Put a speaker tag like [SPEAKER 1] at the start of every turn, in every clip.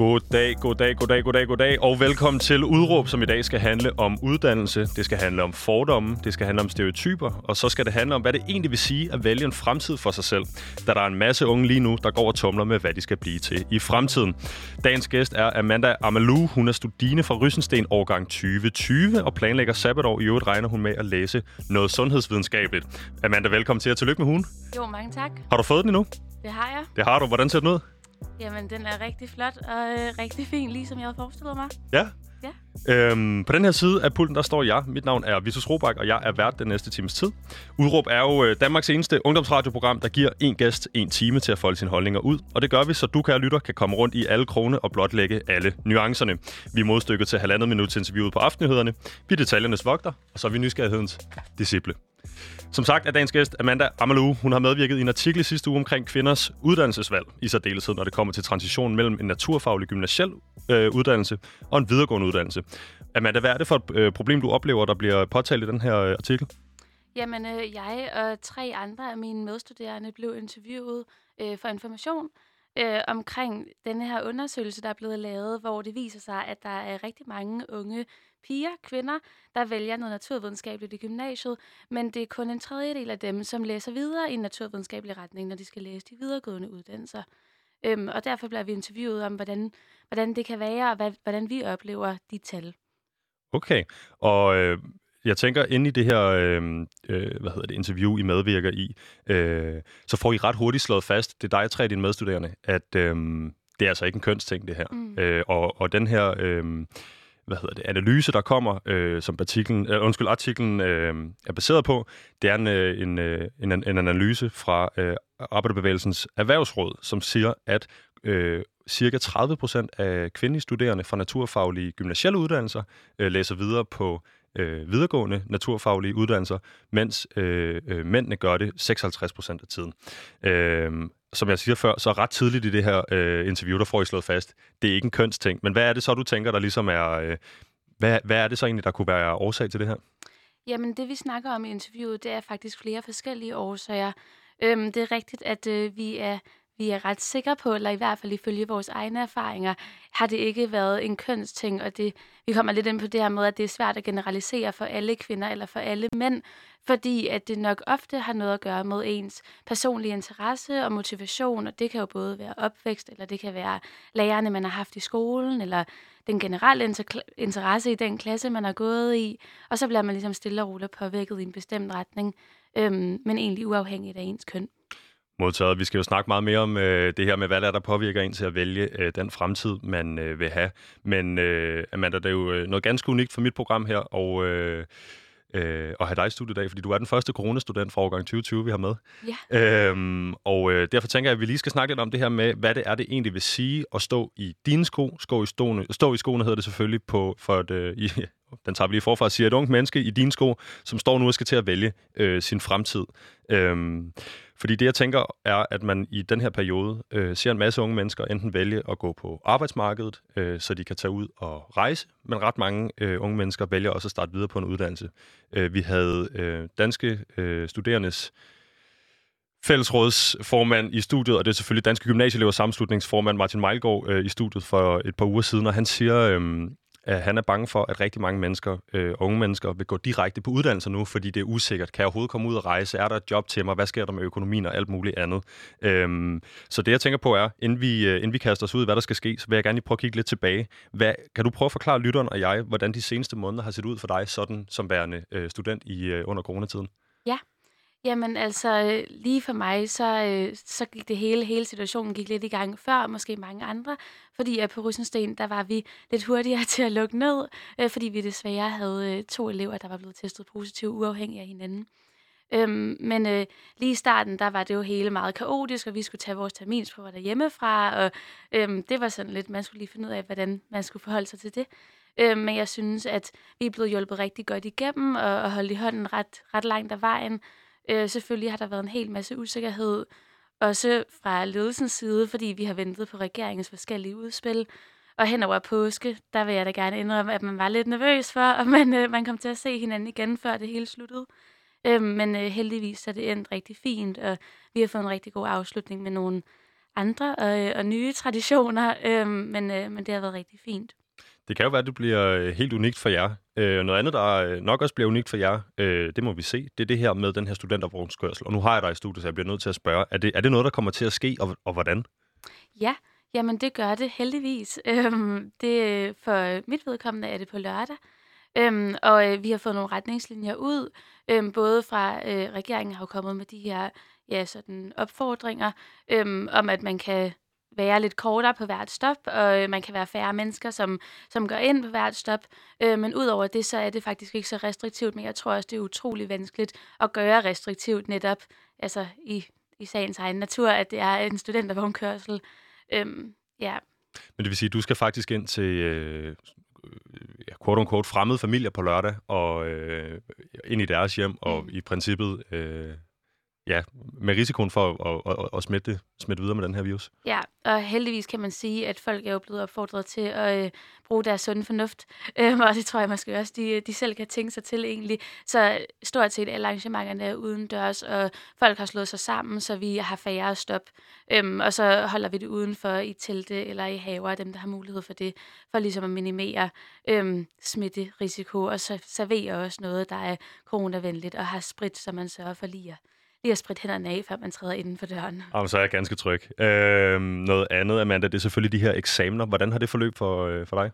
[SPEAKER 1] Goddag, goddag, goddag, goddag, goddag, og velkommen til Udråb, som i dag skal handle om uddannelse, det skal handle om fordomme, det skal handle om stereotyper, og så skal det handle om, hvad det egentlig vil sige at vælge en fremtid for sig selv, da der er en masse unge lige nu, der går og tumler med, hvad de skal blive til i fremtiden. Dagens gæst er Amanda Amalou. Hun er studine fra Rysensten årgang 2020 og planlægger sabbatår. I øvrigt regner hun med at læse noget sundhedsvidenskabeligt. Amanda, velkommen til og tillykke med hun.
[SPEAKER 2] Jo, mange tak.
[SPEAKER 1] Har du fået den endnu?
[SPEAKER 2] Det har jeg.
[SPEAKER 1] Det har du. Hvordan ser den ud?
[SPEAKER 2] Jamen, den er rigtig flot og øh, rigtig fin, ligesom jeg havde forestillet mig.
[SPEAKER 1] Ja?
[SPEAKER 2] Ja.
[SPEAKER 1] Øhm, på den her side af pulten, der står jeg. Mit navn er Vitus Robak, og jeg er vært den næste times tid. Udråb er jo øh, Danmarks eneste ungdomsradioprogram, der giver en gæst en time til at folde sine holdninger ud. Og det gør vi, så du, kære lytter, kan komme rundt i alle krone og blotlægge alle nuancerne. Vi er modstykket til halvandet minut til interviewet på aftennyhederne. Vi er detaljernes vogter, og så er vi nysgerrighedens disciple. Som sagt er dagens gæst Amanda Amalou. Hun har medvirket i en artikel sidste uge omkring kvinders uddannelsesvalg, i særdeleshed når det kommer til transitionen mellem en naturfaglig gymnasiel øh, uddannelse og en videregående uddannelse. Amanda, hvad er det for et øh, problem, du oplever, der bliver påtalt i den her øh, artikel?
[SPEAKER 2] Jamen, øh, jeg og tre andre af mine medstuderende blev interviewet øh, for information øh, omkring denne her undersøgelse, der er blevet lavet, hvor det viser sig, at der er rigtig mange unge piger, kvinder, der vælger noget naturvidenskabeligt i gymnasiet, men det er kun en tredjedel af dem, som læser videre i en naturvidenskabelig retning, når de skal læse de videregående uddannelser. Øhm, og derfor bliver vi interviewet om, hvordan, hvordan det kan være, og hvad, hvordan vi oplever de tal.
[SPEAKER 1] Okay, og øh, jeg tænker, inde i det her øh, øh, hvad hedder det, interview, I medvirker i, øh, så får I ret hurtigt slået fast, det er dig tre af dine medstuderende, at øh, det er altså ikke en kønsting, det her. Mm. Øh, og, og den her... Øh, hvad hedder det, analyse, der kommer, øh, som artiklen, øh, undskyld, artiklen øh, er baseret på, det er en, øh, en, øh, en, en analyse fra øh, Arbejderbevægelsens Erhvervsråd, som siger, at øh, cirka 30 procent af kvindelige studerende fra naturfaglige gymnasielle uddannelser øh, læser videre på øh, videregående naturfaglige uddannelser, mens øh, øh, mændene gør det 56 procent af tiden. Øh, som jeg siger før, så ret tidligt i det her øh, interview, der får I slået fast, det er ikke en kønsting. Men hvad er det så, du tænker, der ligesom er... Øh, hvad, hvad er det så egentlig, der kunne være årsag til det her?
[SPEAKER 2] Jamen, det vi snakker om i interviewet, det er faktisk flere forskellige årsager. Øhm, det er rigtigt, at øh, vi er vi er ret sikre på, eller i hvert fald ifølge vores egne erfaringer, har det ikke været en kønsting, og det, vi kommer lidt ind på det her med, at det er svært at generalisere for alle kvinder eller for alle mænd, fordi at det nok ofte har noget at gøre med ens personlige interesse og motivation, og det kan jo både være opvækst, eller det kan være lærerne, man har haft i skolen, eller den generelle interesse i den klasse, man har gået i, og så bliver man ligesom stille og roligt påvirket i en bestemt retning, øhm, men egentlig uafhængigt af ens køn.
[SPEAKER 1] Modtaget. Vi skal jo snakke meget mere om øh, det her med, hvad der, er, der påvirker en til at vælge øh, den fremtid, man øh, vil have. Men øh, Amanda, det er jo øh, noget ganske unikt for mit program her, og... Øh, øh, at have dig i studiet i dag, fordi du er den første coronastudent fra årgang 2020, vi har med.
[SPEAKER 2] Ja.
[SPEAKER 1] Øhm, og øh, derfor tænker jeg, at vi lige skal snakke lidt om det her med, hvad det er, det egentlig vil sige at stå i dine sko. Stå i, stående, stå i skoene hedder det selvfølgelig på, for et, øh, i, den tager vi lige forfra, siger et ungt menneske i dine sko, som står nu og skal til at vælge øh, sin fremtid. Øhm, fordi det, jeg tænker, er, at man i den her periode øh, ser en masse unge mennesker enten vælge at gå på arbejdsmarkedet, øh, så de kan tage ud og rejse, men ret mange øh, unge mennesker vælger også at starte videre på en uddannelse. Øh, vi havde øh, danske øh, studerendes fællesrådsformand i studiet, og det er selvfølgelig Danske Gymnasieelevers Sammenslutningsformand Martin Meilgaard øh, i studiet for et par uger siden, og han siger, øh, at han er bange for, at rigtig mange mennesker, øh, unge mennesker, vil gå direkte på uddannelse nu, fordi det er usikkert. Kan jeg overhovedet komme ud og rejse? Er der et job til mig? Hvad sker der med økonomien og alt muligt andet? Øhm, så det, jeg tænker på er, inden vi, øh, inden vi kaster os ud, hvad der skal ske, så vil jeg gerne lige prøve at kigge lidt tilbage. Hvad, kan du prøve at forklare lytteren og jeg, hvordan de seneste måneder har set ud for dig, sådan som værende øh, student i øh, under coronatiden?
[SPEAKER 2] Ja, Jamen altså, lige for mig, så, øh, så gik det hele, hele situationen gik lidt i gang før, måske mange andre, fordi at på Rysensten, der var vi lidt hurtigere til at lukke ned, øh, fordi vi desværre havde øh, to elever, der var blevet testet positivt, uafhængig af hinanden. Øhm, men øh, lige i starten, der var det jo hele meget kaotisk, og vi skulle tage vores terminsprøver derhjemmefra, og øhm, det var sådan lidt, man skulle lige finde ud af, hvordan man skulle forholde sig til det. Øhm, men jeg synes, at vi er blevet hjulpet rigtig godt igennem, og, og holdt i hånden ret, ret langt af vejen, Øh, selvfølgelig har der været en hel masse usikkerhed, også fra ledelsens side, fordi vi har ventet på regeringens forskellige udspil. Og hen over påske, der vil jeg da gerne indrømme, at man var lidt nervøs for, at man, øh, man kom til at se hinanden igen, før det hele sluttede. Øh, men øh, heldigvis er det endt rigtig fint, og vi har fået en rigtig god afslutning med nogle andre og, og nye traditioner, øh, men, øh, men det har været rigtig fint.
[SPEAKER 1] Det kan jo være, at det bliver øh, helt unikt for jer. Øh, noget andet, der øh, nok også bliver unikt for jer, øh, det må vi se, det er det her med den her studentervognskørsel. Og nu har jeg dig i studiet, så jeg bliver nødt til at spørge, er det, er det noget, der kommer til at ske, og, og hvordan?
[SPEAKER 2] Ja, jamen det gør det heldigvis. Øhm, det, øh, for mit vedkommende er det på lørdag, øhm, og øh, vi har fået nogle retningslinjer ud, øhm, både fra øh, regeringen har jo kommet med de her ja, sådan opfordringer øhm, om, at man kan være lidt kortere på hvert stop, og øh, man kan være færre mennesker, som, som går ind på hvert stop. Øh, men udover det, så er det faktisk ikke så restriktivt, men jeg tror også, det er utrolig vanskeligt at gøre restriktivt netop altså i, i sagens egen natur, at det er en studentervognkørsel. Øhm, ja.
[SPEAKER 1] Men det vil sige, at du skal faktisk ind til øh, ja, quote unquote fremmede familier på lørdag, og øh, ind i deres hjem, og mm. i princippet øh, ja, med risikoen for at, at, at smitte, smitte videre med den her virus.
[SPEAKER 2] Ja, og heldigvis kan man sige, at folk er jo blevet opfordret til at øh, bruge deres sunde fornuft. øh, og det tror jeg måske også, de, de selv kan tænke sig til egentlig. Så stort set alle arrangementerne er uden dørs, og folk har slået sig sammen, så vi har færre stop. Øhm, og så holder vi det udenfor i telte eller i haver, dem der har mulighed for det, for ligesom at minimere øhm, smitterisiko, og så servere også noget, der er coronavenligt og har sprit, så man sørger for lige lige at spritte hænderne af, før man træder inden for døren.
[SPEAKER 1] Jamen, så er jeg ganske tryg. Øh, noget andet, Amanda, det er selvfølgelig de her eksamener. Hvordan har det forløb for, øh, for dig?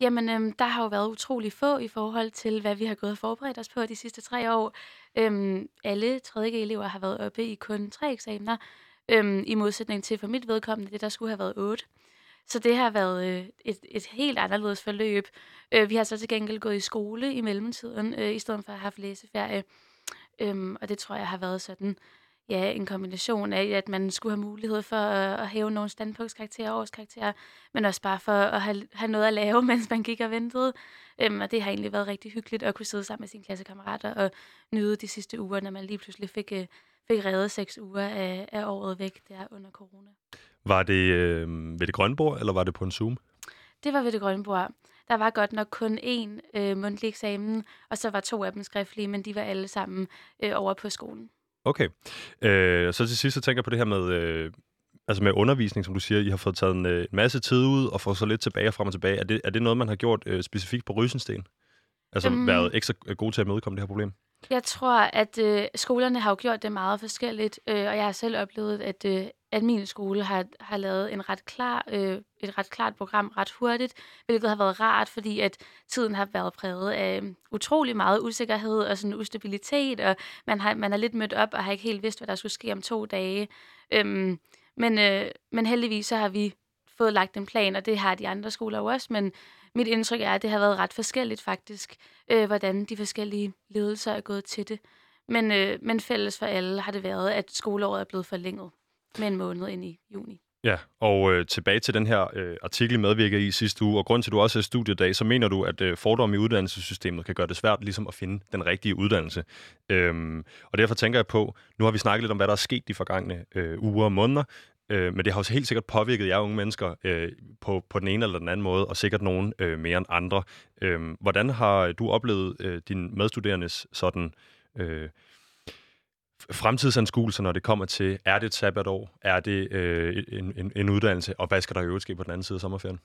[SPEAKER 2] Jamen, øhm, der har jo været utrolig få i forhold til, hvad vi har gået og forberedt os på de sidste tre år. Øhm, alle 3. elever har været oppe i kun tre eksamener, øhm, i modsætning til for mit vedkommende, det der skulle have været otte. Så det har været øh, et, et helt anderledes forløb. Øh, vi har så til gengæld gået i skole i mellemtiden, øh, i stedet for at have haft læseferie. Øhm, og det tror jeg har været sådan, ja, en kombination af, at man skulle have mulighed for at, at hæve nogle standpunktskarakterer og årskarakterer, men også bare for at have, have noget at lave, mens man gik og ventede. Øhm, og det har egentlig været rigtig hyggeligt at kunne sidde sammen med sine klassekammerater og nyde de sidste uger, når man lige pludselig fik, øh, fik reddet seks uger af, af året væk der under corona.
[SPEAKER 1] Var det øh, ved det grønne bord, eller var det på en Zoom?
[SPEAKER 2] Det var ved det grønne bord. Der var godt nok kun én øh, mundtlig eksamen, og så var to af dem skriftlige, men de var alle sammen øh, over på skolen.
[SPEAKER 1] Okay. Øh, så til sidst så tænker jeg på det her med, øh, altså med undervisning, som du siger, I har fået taget en, øh, en masse tid ud og fået så lidt tilbage og frem og tilbage. Er det, er det noget, man har gjort øh, specifikt på Rysensten? Altså um, været ekstra god til at mødekomme det her problem?
[SPEAKER 2] Jeg tror, at øh, skolerne har jo gjort det meget forskelligt, øh, og jeg har selv oplevet, at, øh, at min skole har, har lavet en ret klar, øh, et ret klart program ret hurtigt, hvilket har været rart, fordi at tiden har været præget af øh, utrolig meget usikkerhed og sådan ustabilitet, og man har, man har lidt mødt op og har ikke helt vidst, hvad der skulle ske om to dage. Øhm, men, øh, men heldigvis så har vi fået lagt en plan, og det har de andre skoler jo også, men mit indtryk er, at det har været ret forskelligt faktisk, øh, hvordan de forskellige ledelser er gået til det. Men, øh, men fælles for alle har det været, at skoleåret er blevet forlænget med en måned ind i juni.
[SPEAKER 1] Ja, og øh, tilbage til den her øh, artikel, medvirker i sidste uge, og grund til, at du også er studiedag, så mener du, at øh, fordomme i uddannelsessystemet kan gøre det svært ligesom at finde den rigtige uddannelse. Øhm, og derfor tænker jeg på, nu har vi snakket lidt om, hvad der er sket de forgangne øh, uger og måneder, øh, men det har også helt sikkert påvirket jer unge mennesker øh, på, på den ene eller den anden måde, og sikkert nogen øh, mere end andre. Øh, hvordan har du oplevet øh, din medstuderendes sådan... Øh, fremtidsanskuelser, når det kommer til, er det et sabbatår, er det øh, en, en, en uddannelse, og hvad skal der i øvrigt ske på den anden side af sommerferien?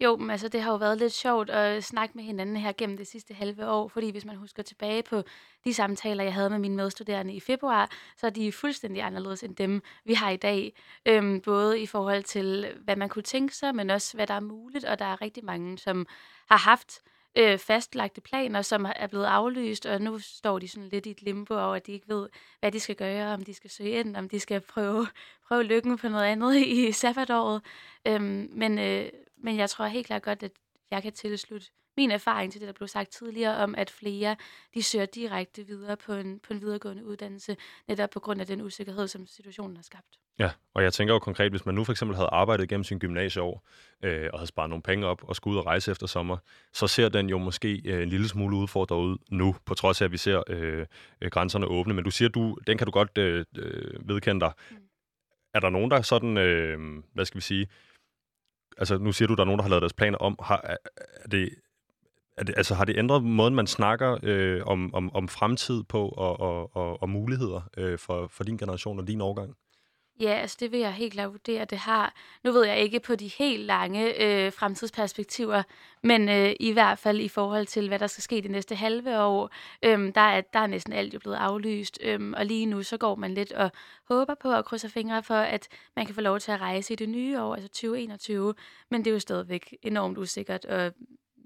[SPEAKER 2] Jo, men altså det har jo været lidt sjovt at snakke med hinanden her gennem det sidste halve år, fordi hvis man husker tilbage på de samtaler, jeg havde med mine medstuderende i februar, så er de fuldstændig anderledes end dem, vi har i dag. Øhm, både i forhold til, hvad man kunne tænke sig, men også hvad der er muligt, og der er rigtig mange, som har haft øh, øh, fastlagte planer, som er blevet aflyst, og nu står de sådan lidt i et limbo over, at de ikke ved, hvad de skal gøre, om de skal søge ind, om de skal prøve, prøve lykken på noget andet i sabbatåret. Øhm, men, øh, men jeg tror helt klart godt, at jeg kan tilslutte min erfaring til det, der blev sagt tidligere, om at flere de søger direkte videre på en, på en videregående uddannelse, netop på grund af den usikkerhed, som situationen har skabt.
[SPEAKER 1] Ja, og jeg tænker jo konkret, hvis man nu for eksempel havde arbejdet gennem sin gymnasieår, øh, og havde sparet nogle penge op og skulle ud og rejse efter sommer, så ser den jo måske øh, en lille smule udfordret ud nu, på trods af, at vi ser øh, grænserne åbne. Men du siger, du, den kan du godt øh, øh, vedkende dig. Mm. Er der nogen, der sådan, øh, hvad skal vi sige, altså nu siger du, der er nogen, der har lavet deres planer om. Har, er det, er det, altså har det ændret måden, man snakker øh, om, om, om fremtid på og, og, og, og muligheder øh, for, for din generation og din årgang?
[SPEAKER 2] Ja, altså det vil jeg helt klart vurdere, det har. Nu ved jeg ikke på de helt lange øh, fremtidsperspektiver, men øh, i hvert fald i forhold til, hvad der skal ske de næste halve år, øh, der, er, der er næsten alt jo blevet aflyst. Øh, og lige nu så går man lidt og håber på og krydser fingre for, at man kan få lov til at rejse i det nye år, altså 2021. Men det er jo stadigvæk enormt usikkert, og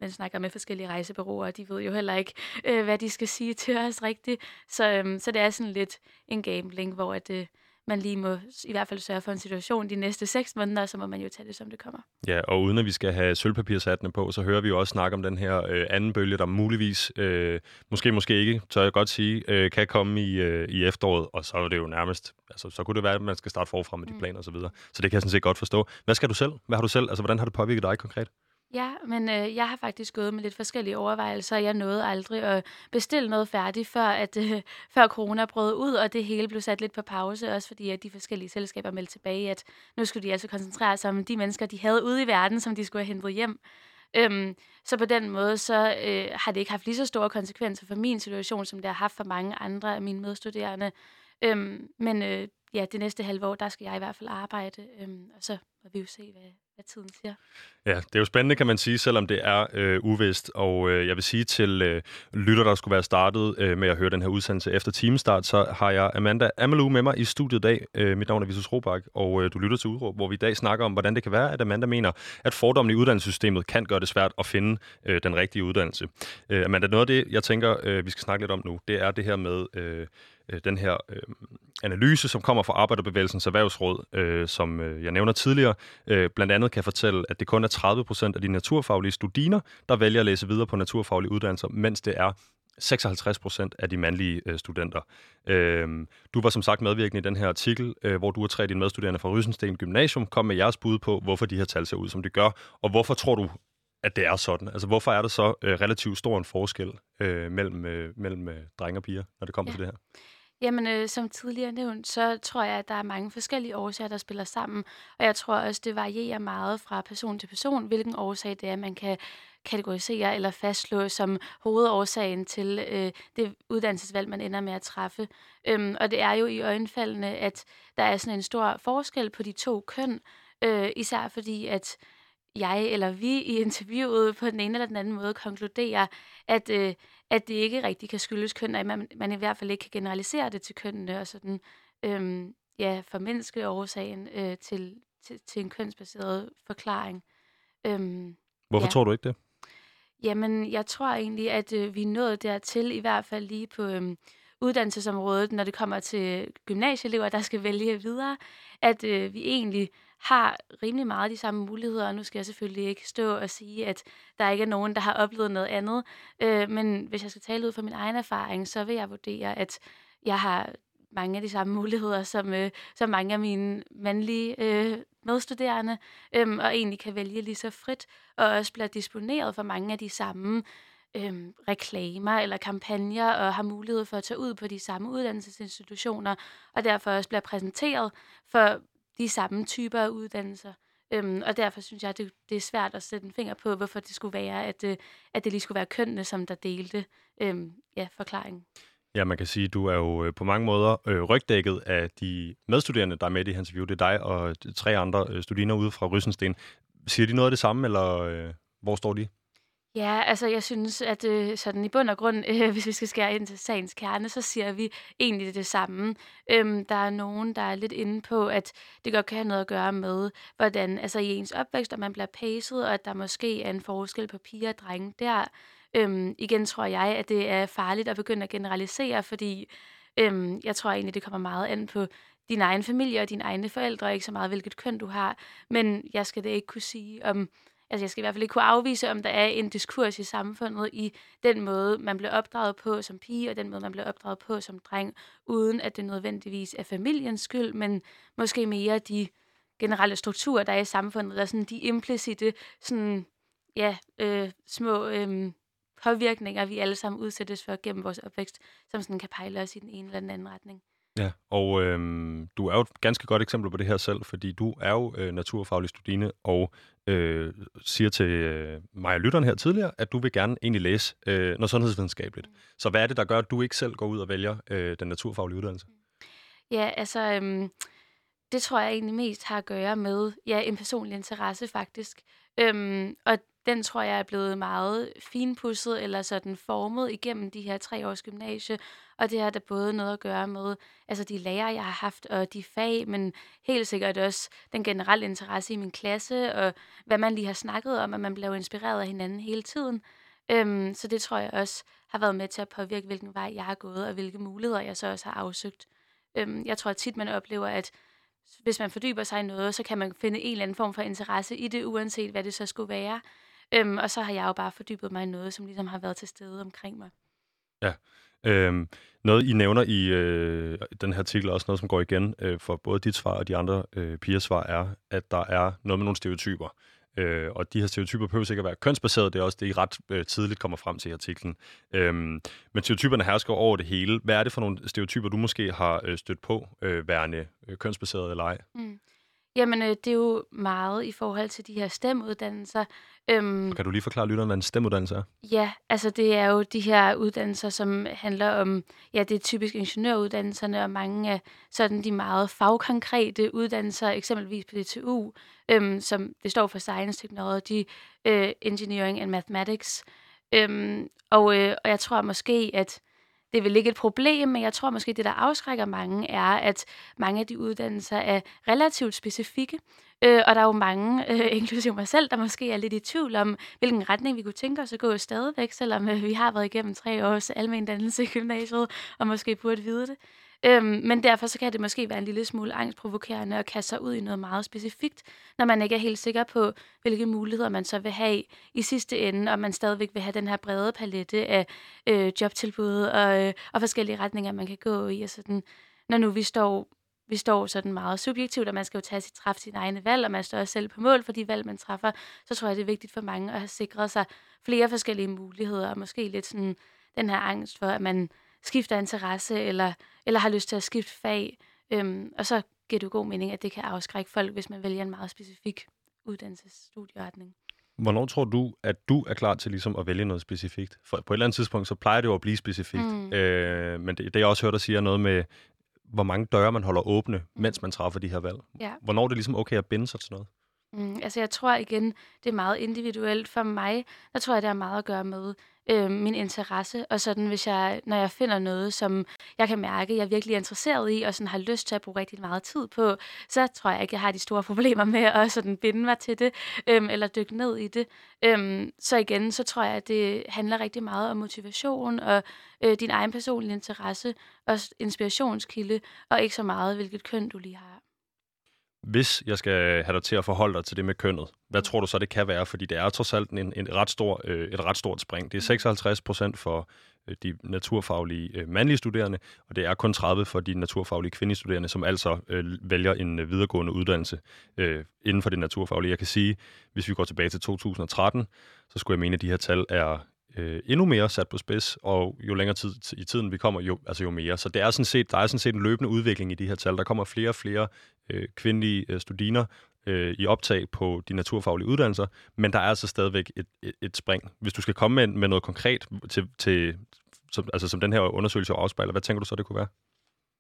[SPEAKER 2] man snakker med forskellige rejsebureauer, og de ved jo heller ikke, øh, hvad de skal sige til os rigtigt. Så, øh, så det er sådan lidt en gambling, hvor at, øh, man lige må i hvert fald sørge for en situation de næste seks måneder, så må man jo tage det, som det kommer.
[SPEAKER 1] Ja, og uden at vi skal have sølvpapirsatene på, så hører vi jo også snakke om den her øh, anden bølge, der muligvis, øh, måske måske ikke, tør jeg godt sige, øh, kan komme i, øh, i efteråret, og så er det jo nærmest, altså så kunne det være, at man skal starte forfra med de mm. planer og så videre. Så det kan jeg sådan set godt forstå. Hvad skal du selv? Hvad har du selv? Altså, hvordan har det påvirket dig konkret?
[SPEAKER 2] Ja, men øh, jeg har faktisk gået med lidt forskellige overvejelser. Jeg nåede aldrig at bestille noget færdigt, før, at, øh, før corona brød ud, og det hele blev sat lidt på pause, også fordi at de forskellige selskaber meldte tilbage, at nu skulle de altså koncentrere sig om de mennesker, de havde ude i verden, som de skulle have hentet hjem. Øhm, så på den måde, så øh, har det ikke haft lige så store konsekvenser for min situation, som det har haft for mange andre af mine medstuderende. Øhm, men øh, ja, det næste halve år, der skal jeg i hvert fald arbejde, øhm, og så må vi jo se, hvad, hvad tiden siger.
[SPEAKER 1] Ja, det er jo spændende, kan man sige, selvom det er øh, uvist. Og øh, jeg vil sige til øh, lytter, der skulle være startet øh, med at høre den her udsendelse efter timestart, så har jeg Amanda Amalou med mig i studiet i dag. Øh, mit navn er Visus Robak, og øh, du lytter til Udråb, hvor vi i dag snakker om, hvordan det kan være, at Amanda mener, at fordommen i uddannelsessystemet kan gøre det svært at finde øh, den rigtige uddannelse. Øh, Amanda, noget af det, jeg tænker, øh, vi skal snakke lidt om nu, det er det her med... Øh, øh, den her øh, analyse, som kommer fra Arbejderbevægelsens Erhvervsråd, øh, som øh, jeg nævner tidligere, øh, blandt andet kan fortælle, at det kun er 30 procent af de naturfaglige studiner, der vælger at læse videre på naturfaglige uddannelser, mens det er 56 procent af de mandlige øh, studenter. Øh, du var som sagt medvirkende i den her artikel, øh, hvor du og tre af dine medstuderende fra Rysensten Gymnasium kom med jeres bud på, hvorfor de her tal ser ud, som de gør, og hvorfor tror du, at det er sådan? Altså, hvorfor er der så øh, relativt stor en forskel øh, mellem, øh, mellem øh, drenge og piger, når det kommer ja. til det her?
[SPEAKER 2] Jamen, øh, som tidligere nævnt, så tror jeg, at der er mange forskellige årsager, der spiller sammen. Og jeg tror også, det varierer meget fra person til person, hvilken årsag det er, man kan kategorisere eller fastslå som hovedårsagen til øh, det uddannelsesvalg, man ender med at træffe. Øhm, og det er jo i øjenfaldene, at der er sådan en stor forskel på de to køn, øh, især fordi, at jeg eller vi i interviewet på den ene eller den anden måde konkluderer, at, øh, at det ikke rigtig kan skyldes køn, at man, man i hvert fald ikke kan generalisere det til kønnene og sådan, øhm, ja, formindske årsagen øh, til, til, til en kønsbaseret forklaring.
[SPEAKER 1] Øhm, Hvorfor ja. tror du ikke det?
[SPEAKER 2] Jamen, jeg tror egentlig, at øh, vi er nået dertil, i hvert fald lige på øh, uddannelsesområdet, når det kommer til gymnasieelever, der skal vælge videre, at øh, vi egentlig har rimelig meget de samme muligheder, og nu skal jeg selvfølgelig ikke stå og sige, at der ikke er nogen, der har oplevet noget andet, øh, men hvis jeg skal tale ud fra min egen erfaring, så vil jeg vurdere, at jeg har mange af de samme muligheder, som, øh, som mange af mine mandlige øh, medstuderende, øh, og egentlig kan vælge lige så frit, og også bliver disponeret for mange af de samme øh, reklamer eller kampagner, og har mulighed for at tage ud på de samme uddannelsesinstitutioner, og derfor også bliver præsenteret for de samme typer af uddannelser. Øhm, og derfor synes jeg, at det, det er svært at sætte en finger på, hvorfor det skulle være, at, øh, at det lige skulle være kønnene, som der delte øhm, ja, forklaringen.
[SPEAKER 1] Ja, man kan sige, at du er jo øh, på mange måder øh, rygdækket af de medstuderende, der er med i hans interview. Det er dig og øh, tre andre øh, studiner ude fra Ryssensten. Siger de noget af det samme, eller øh, hvor står de?
[SPEAKER 2] Ja, altså jeg synes, at øh, sådan i bund og grund, øh, hvis vi skal skære ind til sagens kerne, så siger vi egentlig det samme. Øhm, der er nogen, der er lidt inde på, at det godt kan have noget at gøre med, hvordan altså i ens opvækst, at man bliver pacet, og at der måske er en forskel på piger og drenge der. Øhm, igen tror jeg, at det er farligt at begynde at generalisere, fordi øhm, jeg tror egentlig, det kommer meget an på din egen familie og dine egne forældre, ikke så meget hvilket køn du har. Men jeg skal det ikke kunne sige om altså jeg skal i hvert fald ikke kunne afvise, om der er en diskurs i samfundet i den måde, man bliver opdraget på som pige, og den måde, man bliver opdraget på som dreng, uden at det nødvendigvis er familiens skyld, men måske mere de generelle strukturer, der er i samfundet, eller sådan de implicite, sådan, ja, øh, små øh, påvirkninger, vi alle sammen udsættes for gennem vores opvækst, som sådan kan pejle os i den ene eller den anden retning.
[SPEAKER 1] Ja, og øhm, du er jo et ganske godt eksempel på det her selv, fordi du er jo øh, naturfaglig studine og øh, siger til øh, mig og lytteren her tidligere, at du vil gerne egentlig læse øh, noget sundhedsvidenskabeligt. Mm. Så hvad er det, der gør, at du ikke selv går ud og vælger øh, den naturfaglige uddannelse?
[SPEAKER 2] Ja, altså... Øhm det tror jeg egentlig mest har at gøre med ja, en personlig interesse faktisk. Øhm, og den tror jeg er blevet meget finpudset eller sådan formet igennem de her tre års gymnasie. Og det har da både noget at gøre med altså de lærere, jeg har haft, og de fag, men helt sikkert også den generelle interesse i min klasse, og hvad man lige har snakket om, at man blev inspireret af hinanden hele tiden. Øhm, så det tror jeg også har været med til at påvirke, hvilken vej jeg har gået, og hvilke muligheder jeg så også har afsøgt. Øhm, jeg tror tit, man oplever, at hvis man fordyber sig i noget, så kan man finde en eller anden form for interesse i det, uanset hvad det så skulle være. Øhm, og så har jeg jo bare fordybet mig i noget, som ligesom har været til stede omkring mig.
[SPEAKER 1] Ja. Øhm, noget, I nævner i øh, den her artikel, også noget, som går igen øh, for både dit svar og de andre øh, pigers svar, er, at der er noget med nogle stereotyper. Øh, og de her stereotyper behøver sikkert at være kønsbaserede, det er også det, I ret øh, tidligt kommer frem til i artiklen. Øhm, men stereotyperne hersker over det hele. Hvad er det for nogle stereotyper, du måske har øh, stødt på, øh, værende øh, kønsbaserede eller ej?
[SPEAKER 2] Mm. Jamen, øh, det er jo meget i forhold til de her stemuddannelser.
[SPEAKER 1] Øhm, kan du lige forklare lytteren, hvad en stemuddannelse er?
[SPEAKER 2] Ja, altså det er jo de her uddannelser, som handler om, ja, det er typisk ingeniøruddannelserne, og mange af sådan de meget fagkonkrete uddannelser, eksempelvis på DTU, øhm, som det står for Science, Technology, øh, Engineering and Mathematics. Øhm, og, øh, og jeg tror måske, at det er vel ikke et problem, men jeg tror måske, det der afskrækker mange, er, at mange af de uddannelser er relativt specifikke. Øh, og der er jo mange, øh, inklusive mig selv, der måske er lidt i tvivl om, hvilken retning vi kunne tænke os at gå stadigvæk, selvom øh, vi har været igennem tre års almen dannelse i gymnasiet, og måske burde vide det. Øhm, men derfor så kan det måske være en lille smule angstprovokerende at kaste sig ud i noget meget specifikt, når man ikke er helt sikker på, hvilke muligheder man så vil have i sidste ende, og man stadigvæk vil have den her brede palette af øh, jobtilbud og, øh, og forskellige retninger, man kan gå i. Og sådan, når nu vi står vi står sådan meget subjektivt, og man skal jo tage sit, træffe sine egne valg, og man står også selv på mål for de valg, man træffer, så tror jeg, det er vigtigt for mange at have sikret sig flere forskellige muligheder, og måske lidt sådan den her angst for, at man skifter interesse, eller, eller har lyst til at skifte fag. Øhm, og så giver det god mening, at det kan afskrække folk, hvis man vælger en meget specifik uddannelsesstudieretning.
[SPEAKER 1] Hvornår tror du, at du er klar til ligesom at vælge noget specifikt? For på et eller andet tidspunkt, så plejer det jo at blive specifikt. Mm. Øh, men det, det, jeg også hørt dig sige, er noget med, hvor mange døre man holder åbne, mm. mens man træffer de her valg. Ja. Hvornår er det ligesom okay at binde sig til noget?
[SPEAKER 2] Mm, altså jeg tror igen, det er meget individuelt. For mig, der tror jeg, det har meget at gøre med øh, min interesse. Og sådan, hvis jeg, når jeg finder noget, som jeg kan mærke, jeg er virkelig interesseret i, og sådan har lyst til at bruge rigtig meget tid på, så tror jeg ikke, jeg har de store problemer med at sådan binde mig til det, øh, eller dykke ned i det. Øh, så igen, så tror jeg, at det handler rigtig meget om motivation, og øh, din egen personlige interesse, og inspirationskilde, og ikke så meget, hvilket køn du lige har.
[SPEAKER 1] Hvis jeg skal have dig til at forholde dig til det med kønnet, hvad tror du så, det kan være? Fordi det er trods alt en, en ret stor, øh, et ret stort spring. Det er 56 procent for øh, de naturfaglige øh, mandlige studerende, og det er kun 30 for de naturfaglige kvindelige studerende, som altså øh, vælger en øh, videregående uddannelse øh, inden for det naturfaglige. Jeg kan sige, hvis vi går tilbage til 2013, så skulle jeg mene, at de her tal er øh, endnu mere sat på spids, og jo længere tid i tiden vi kommer, jo, altså jo mere. Så det er sådan set, der er sådan set en løbende udvikling i de her tal. Der kommer flere og flere øh, kvindelige øh, studiner øh, i optag på de naturfaglige uddannelser, men der er altså stadigvæk et, et, et spring. Hvis du skal komme med, med noget konkret til, til som, altså som den her undersøgelse afspejler, hvad tænker du så, det kunne være?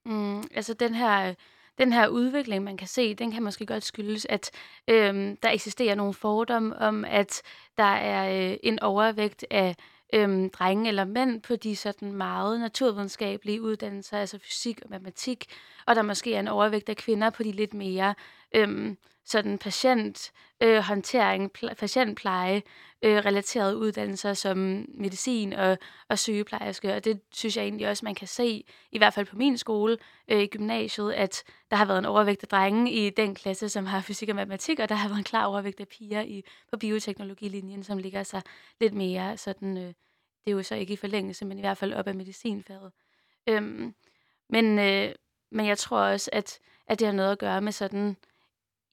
[SPEAKER 2] Mm, altså den her den her udvikling, man kan se, den kan måske godt skyldes, at øhm, der eksisterer nogle fordomme om, at der er øh, en overvægt af øhm, drenge eller mænd på de sådan meget naturvidenskabelige uddannelser, altså fysik og matematik, og der måske er en overvægt af kvinder på de lidt mere øhm, sådan patienthåndtering, øh, patientpleje, øh, relaterede uddannelser som medicin og, og sygeplejerske. Og det synes jeg egentlig også, man kan se, i hvert fald på min skole øh, i gymnasiet, at der har været en overvægt af drenge i den klasse, som har fysik og matematik, og der har været en klar overvægt af piger i, på bioteknologilinjen, som ligger sig lidt mere sådan... Øh, det er jo så ikke i forlængelse, men i hvert fald op af medicinfaget. Øhm, men, øh, men jeg tror også, at, at det har noget at gøre med sådan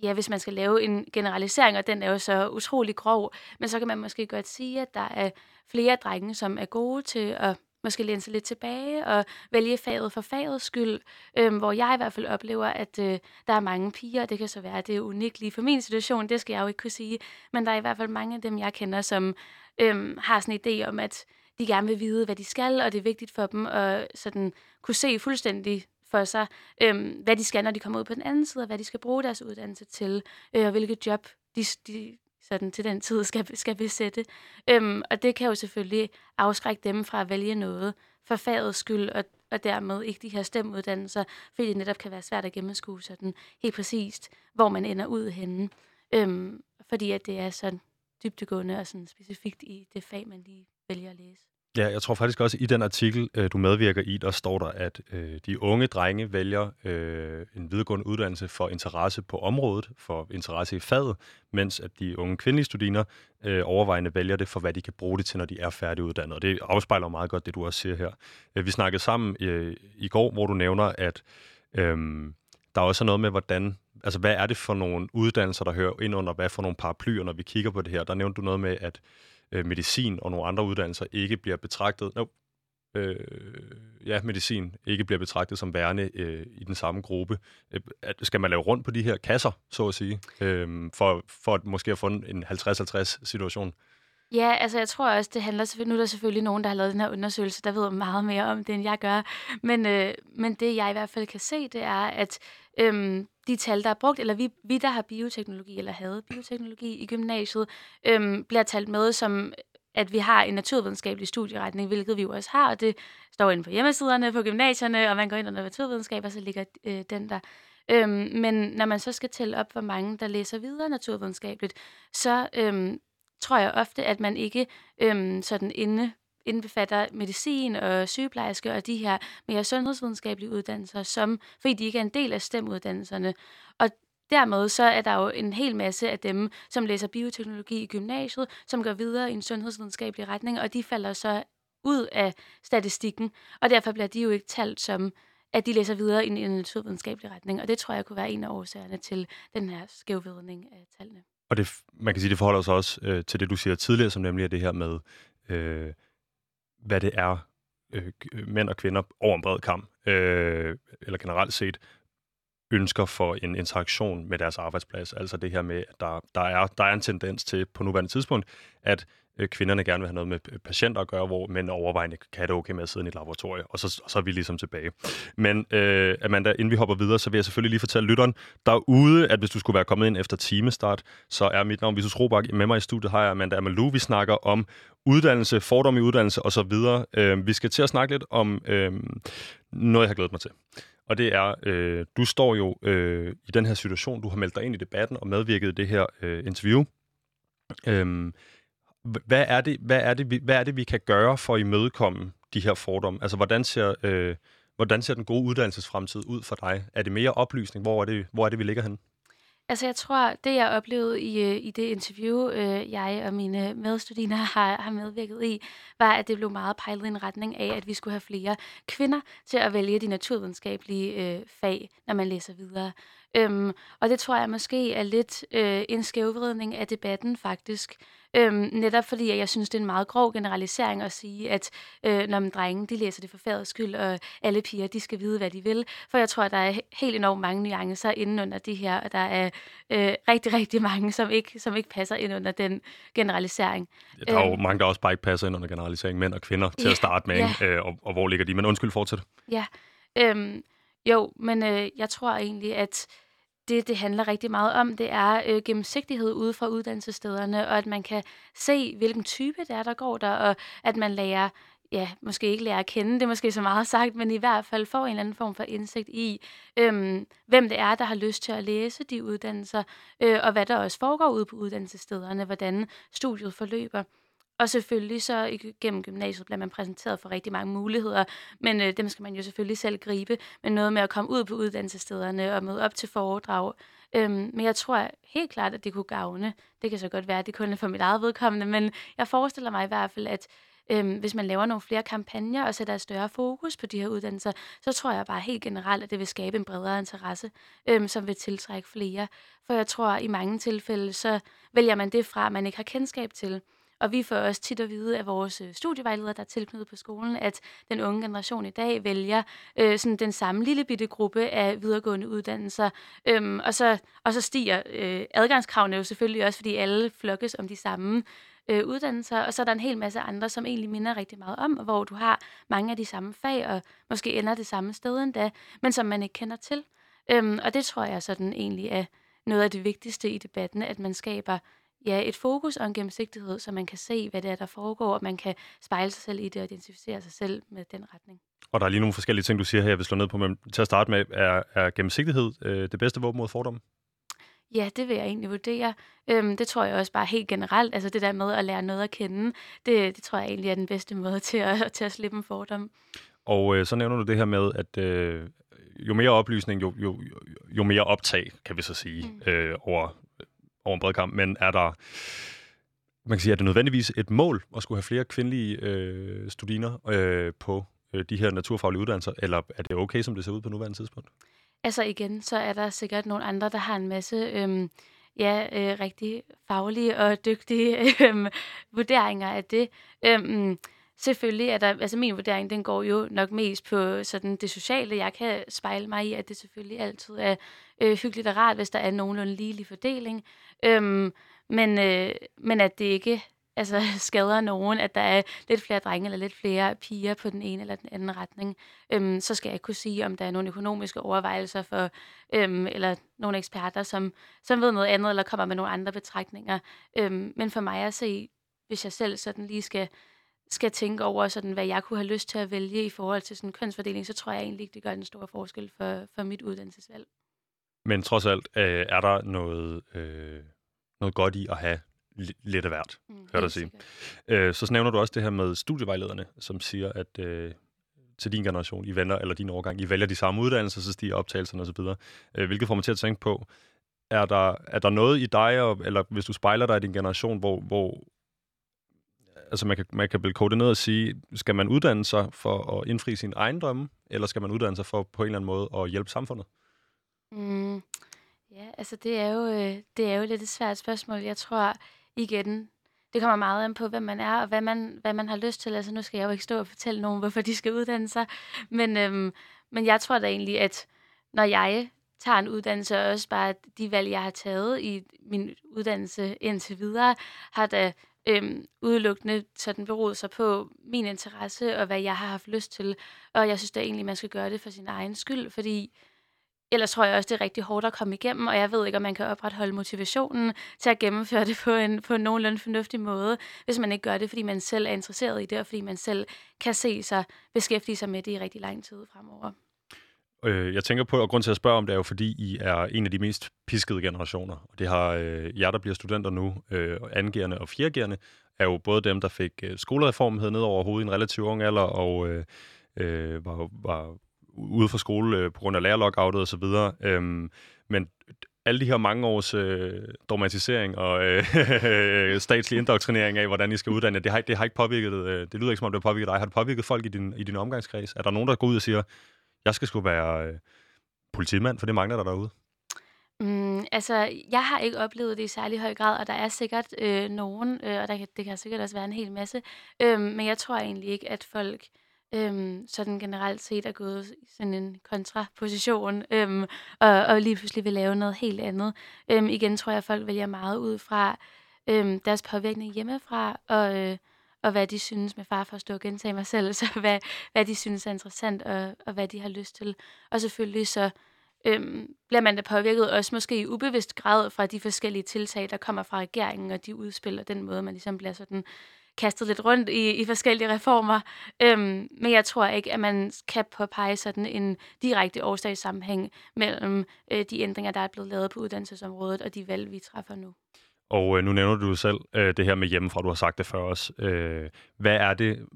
[SPEAKER 2] ja, hvis man skal lave en generalisering, og den er jo så utrolig grov, men så kan man måske godt sige, at der er flere drenge, som er gode til at måske læne sig lidt tilbage og vælge faget for fagets skyld, øhm, hvor jeg i hvert fald oplever, at øh, der er mange piger, det kan så være, at det er unikt lige for min situation, det skal jeg jo ikke kunne sige, men der er i hvert fald mange af dem, jeg kender, som øhm, har sådan en idé om, at de gerne vil vide, hvad de skal, og det er vigtigt for dem at sådan kunne se fuldstændig for sig, øhm, hvad de skal, når de kommer ud på den anden side, og hvad de skal bruge deres uddannelse til, øh, og hvilke job de, de sådan til den tid skal, skal besætte. Øhm, og det kan jo selvfølgelig afskrække dem fra at vælge noget for fagets skyld, og, og dermed ikke de her stemuddannelser, fordi det netop kan være svært at gennemskue sådan helt præcist, hvor man ender ud henne. Øhm, fordi at det er sådan dybtegående og sådan specifikt i det fag, man lige vælger at læse.
[SPEAKER 1] Ja, jeg tror faktisk også, at i den artikel, øh, du medvirker i, der står der, at øh, de unge drenge vælger øh, en videregående uddannelse for interesse på området, for interesse i faget, mens at de unge kvindelige studiner øh, overvejende vælger det for, hvad de kan bruge det til, når de er færdiguddannet. Og det afspejler meget godt det, du også siger her. Øh, vi snakkede sammen øh, i går, hvor du nævner, at øh, der også er noget med, hvordan altså hvad er det for nogle uddannelser, der hører ind under hvad for nogle paraplyer, når vi kigger på det her? Der nævnte du noget med, at øh, medicin og nogle andre uddannelser ikke bliver betragtet, no, øh, ja, medicin ikke bliver betragtet som værende øh, i den samme gruppe. Øh, skal man lave rundt på de her kasser, så at sige, øh, for, for at måske at få en 50-50 situation?
[SPEAKER 2] Ja, altså jeg tror også, det handler selvfølgelig, nu er der selvfølgelig nogen, der har lavet den her undersøgelse, der ved meget mere om det, end jeg gør. Men, øh, men det jeg i hvert fald kan se, det er, at øhm, de tal, der er brugt, eller vi, vi, der har bioteknologi, eller havde bioteknologi i gymnasiet, øhm, bliver talt med som at vi har en naturvidenskabelig studieretning, hvilket vi jo også har, og det står inde på hjemmesiderne på gymnasierne, og man går ind under naturvidenskab, og så ligger øh, den der. Øhm, men når man så skal tælle op, hvor mange der læser videre naturvidenskabeligt, så øhm, tror jeg ofte, at man ikke øhm, sådan inde indbefatter medicin og sygeplejerske og de her mere sundhedsvidenskabelige uddannelser, som, fordi de ikke er en del af STEM-uddannelserne. Og dermed så er der jo en hel masse af dem, som læser bioteknologi i gymnasiet, som går videre i en sundhedsvidenskabelig retning, og de falder så ud af statistikken, og derfor bliver de jo ikke talt som, at de læser videre i en naturvidenskabelig retning, og det tror jeg kunne være en af årsagerne til den her skævvidning af tallene.
[SPEAKER 1] Og det, man kan sige, det forholder sig også øh, til det, du siger tidligere, som nemlig er det her med, øh, hvad det er, øh, øh, mænd og kvinder over en bred kamp, øh, eller generelt set, ønsker for en interaktion med deres arbejdsplads. Altså det her med, at der, der, er, der er en tendens til på nuværende tidspunkt, at Øh, kvinderne gerne vil have noget med patienter at gøre, hvor mænd overvejende kan have det okay med at sidde i et laboratorium, og så, og så er vi ligesom tilbage. Men øh, Amanda, inden vi hopper videre, så vil jeg selvfølgelig lige fortælle lytteren derude, at hvis du skulle være kommet ind efter timestart, så er mit navn Visus Robak. Med mig i studiet har jeg Amanda Amalou. Vi snakker om uddannelse, fordom i uddannelse osv. Øh, vi skal til at snakke lidt om øh, noget, jeg har glædet mig til. Og det er, øh, du står jo øh, i den her situation, du har meldt dig ind i debatten og medvirket i det her øh, interview. Øh, hvad er, det, hvad, er det, vi, hvad er det, vi kan gøre for at imødekomme de her fordomme? Altså, hvordan ser, øh, hvordan ser den gode uddannelsesfremtid ud for dig? Er det mere oplysning? Hvor er det, hvor er det vi ligger hen?
[SPEAKER 2] Altså, jeg tror, det jeg oplevede i, øh, i det interview, øh, jeg og mine medstuderende har, har medvirket i, var, at det blev meget pejlet i en retning af, at vi skulle have flere kvinder til at vælge de naturvidenskabelige øh, fag, når man læser videre. Øhm, og det tror jeg måske er lidt øh, en skævvridning af debatten faktisk. Øhm, netop fordi, at jeg synes, det er en meget grov generalisering at sige, at øh, når man drenge, de læser det for fagets skyld, og alle piger, de skal vide, hvad de vil. For jeg tror, at der er helt enormt mange nuancer inden under det her, og der er øh, rigtig, rigtig mange, som ikke, som ikke passer ind under den generalisering.
[SPEAKER 1] Ja, der er jo øhm, mange, der også bare ikke passer ind under generalisering, mænd og kvinder, til ja, at starte med, ja. øh, og, og hvor ligger de? Men undskyld, fortsæt.
[SPEAKER 2] Ja, øhm, jo, men øh, jeg tror egentlig, at det, det handler rigtig meget om, det er øh, gennemsigtighed ude fra uddannelsesstederne, og at man kan se, hvilken type det er, der går der, og at man lærer, ja, måske ikke lærer at kende, det er måske så meget sagt, men i hvert fald får en eller anden form for indsigt i, øhm, hvem det er, der har lyst til at læse de uddannelser, øh, og hvad der også foregår ude på uddannelsesstederne, hvordan studiet forløber. Og selvfølgelig så gennem gymnasiet bliver man præsenteret for rigtig mange muligheder, men øh, dem skal man jo selvfølgelig selv gribe. Men noget med at komme ud på uddannelsesstederne og møde op til foredrag. Øhm, men jeg tror helt klart, at det kunne gavne. Det kan så godt være, at det kun er for mit eget vedkommende, men jeg forestiller mig i hvert fald, at øhm, hvis man laver nogle flere kampagner og sætter et større fokus på de her uddannelser, så tror jeg bare helt generelt, at det vil skabe en bredere interesse, øhm, som vil tiltrække flere. For jeg tror, at i mange tilfælde, så vælger man det fra, man ikke har kendskab til. Og vi får også tit at vide af vores øh, studievejledere, der er tilknyttet på skolen, at den unge generation i dag vælger øh, sådan den samme lille bitte gruppe af videregående uddannelser. Øhm, og, så, og så stiger øh, adgangskravene jo selvfølgelig også, fordi alle flokkes om de samme øh, uddannelser, og så er der en hel masse andre, som egentlig minder rigtig meget om, hvor du har mange af de samme fag, og måske ender det samme sted endda, men som man ikke kender til. Øhm, og det tror jeg sådan egentlig er noget af det vigtigste i debatten, at man skaber ja, et fokus og en gennemsigtighed, så man kan se, hvad det er, der foregår, og man kan spejle sig selv i det og identificere sig selv med den retning.
[SPEAKER 1] Og der er lige nogle forskellige ting, du siger her, jeg vil slå ned på, men til at starte med, er, er gennemsigtighed øh, det bedste våben mod fordomme?
[SPEAKER 2] Ja, det vil jeg egentlig vurdere. Øhm, det tror jeg også bare helt generelt. Altså det der med at lære noget at kende, det, det tror jeg egentlig er den bedste måde til at, til at slippe en fordom.
[SPEAKER 1] Og øh, så nævner du det her med, at øh, jo mere oplysning, jo, jo, jo mere optag, kan vi så sige, mm. øh, over, over en bred kamp. Men er der, man kan sige, er det nødvendigvis et mål at skulle have flere kvindelige øh, studiner øh, på øh, de her naturfaglige uddannelser, eller er det okay, som det ser ud på nuværende tidspunkt?
[SPEAKER 2] Altså igen, så er der sikkert nogle andre, der har en masse øh, ja, øh, rigtig faglige og dygtige øh, vurderinger af det. Øh, selvfølgelig er der, altså min vurdering, den går jo nok mest på sådan det sociale. Jeg kan spejle mig i, at det selvfølgelig altid er øh, hyggeligt og rart, hvis der er nogenlunde ligelig fordeling. Øhm, men, øh, men at det ikke altså, skader nogen, at der er lidt flere drenge eller lidt flere piger på den ene eller den anden retning, øhm, så skal jeg kunne sige, om der er nogle økonomiske overvejelser for, øhm, eller nogle eksperter, som, som ved noget andet, eller kommer med nogle andre betragtninger. Øhm, men for mig at se, hvis jeg selv sådan lige skal skal tænke over, sådan, hvad jeg kunne have lyst til at vælge i forhold til sådan kønsfordeling, så tror jeg egentlig ikke, det gør en stor forskel for, for mit uddannelsesvalg.
[SPEAKER 1] Men trods alt, øh, er der noget, øh, noget godt i at have lidt af hvert, mm, hør dig sige. Øh, så nævner du også det her med studievejlederne, som siger, at øh, til din generation, I vender, eller din årgang, I vælger de samme uddannelser, så stiger optagelserne osv., øh, hvilket får mig til at tænke på, er der, er der noget i dig, eller hvis du spejler dig i din generation, hvor, hvor altså man kan, man kan vel kode ned og sige, skal man uddanne sig for at indfri sin egen drømme, eller skal man uddanne sig for på en eller anden måde at hjælpe samfundet?
[SPEAKER 2] Mm, ja, altså det er, jo, øh, det er jo lidt et svært spørgsmål. Jeg tror igen, det kommer meget an på, hvem man er, og hvad man, hvad man har lyst til. Altså nu skal jeg jo ikke stå og fortælle nogen, hvorfor de skal uddanne sig. Men, øhm, men jeg tror da egentlig, at når jeg tager en uddannelse, og også bare de valg, jeg har taget i min uddannelse indtil videre, har da øhm, udelukkende sådan beroet sig på min interesse og hvad jeg har haft lyst til. Og jeg synes da egentlig, man skal gøre det for sin egen skyld, fordi ellers tror jeg også, det er rigtig hårdt at komme igennem, og jeg ved ikke, om man kan opretholde motivationen til at gennemføre det på en, på en nogenlunde fornuftig måde, hvis man ikke gør det, fordi man selv er interesseret i det, og fordi man selv kan se sig beskæftige sig med det i rigtig lang tid fremover.
[SPEAKER 1] Øh, jeg tænker på, og grund til at spørge om det er jo, fordi I er en af de mest piskede generationer. Og det har øh, jer, der bliver studenter nu, øh, angerende og fjergerende, er jo både dem, der fik øh, skolereformen ned over hovedet i en relativt ung alder, og øh, øh, var, var ude fra skole øh, på grund af lærerlockoutet osv. Øhm, men alle de her mange års øh, dramatisering og øh, statslig indoktrinering af, hvordan I skal uddanne, det har, det har ikke påvirket, øh, det lyder ikke som om, det har påvirket dig. Har det påvirket folk i din, i din omgangskreds? Er der nogen, der går ud og siger, jeg skal sgu være øh, politimand, for det mangler der derude?
[SPEAKER 2] Mm, altså, jeg har ikke oplevet det i særlig høj grad, og der er sikkert øh, nogen, øh, og der kan, det kan sikkert også være en hel masse, øh, men jeg tror egentlig ikke, at folk øh, sådan generelt set er gået i sådan en kontraposition, øh, og, og lige pludselig vil lave noget helt andet. Øh, igen tror jeg, at folk vælger meget ud fra øh, deres påvirkning hjemmefra, og... Øh, og hvad de synes med far for at stå og gentage mig selv, så hvad, hvad de synes er interessant, og, og hvad de har lyst til. Og selvfølgelig så øhm, bliver man da påvirket også måske i ubevidst grad fra de forskellige tiltag, der kommer fra regeringen, og de udspil, og den måde, man ligesom bliver sådan kastet lidt rundt i, i forskellige reformer. Øhm, men jeg tror ikke, at man kan påpege sådan en direkte årsagssammenhæng mellem øh, de ændringer, der er blevet lavet på uddannelsesområdet, og de valg, vi træffer nu.
[SPEAKER 1] Og øh, nu nævner du selv øh, det her med hjemmefra, du har sagt det før også. Øh, hvad er det,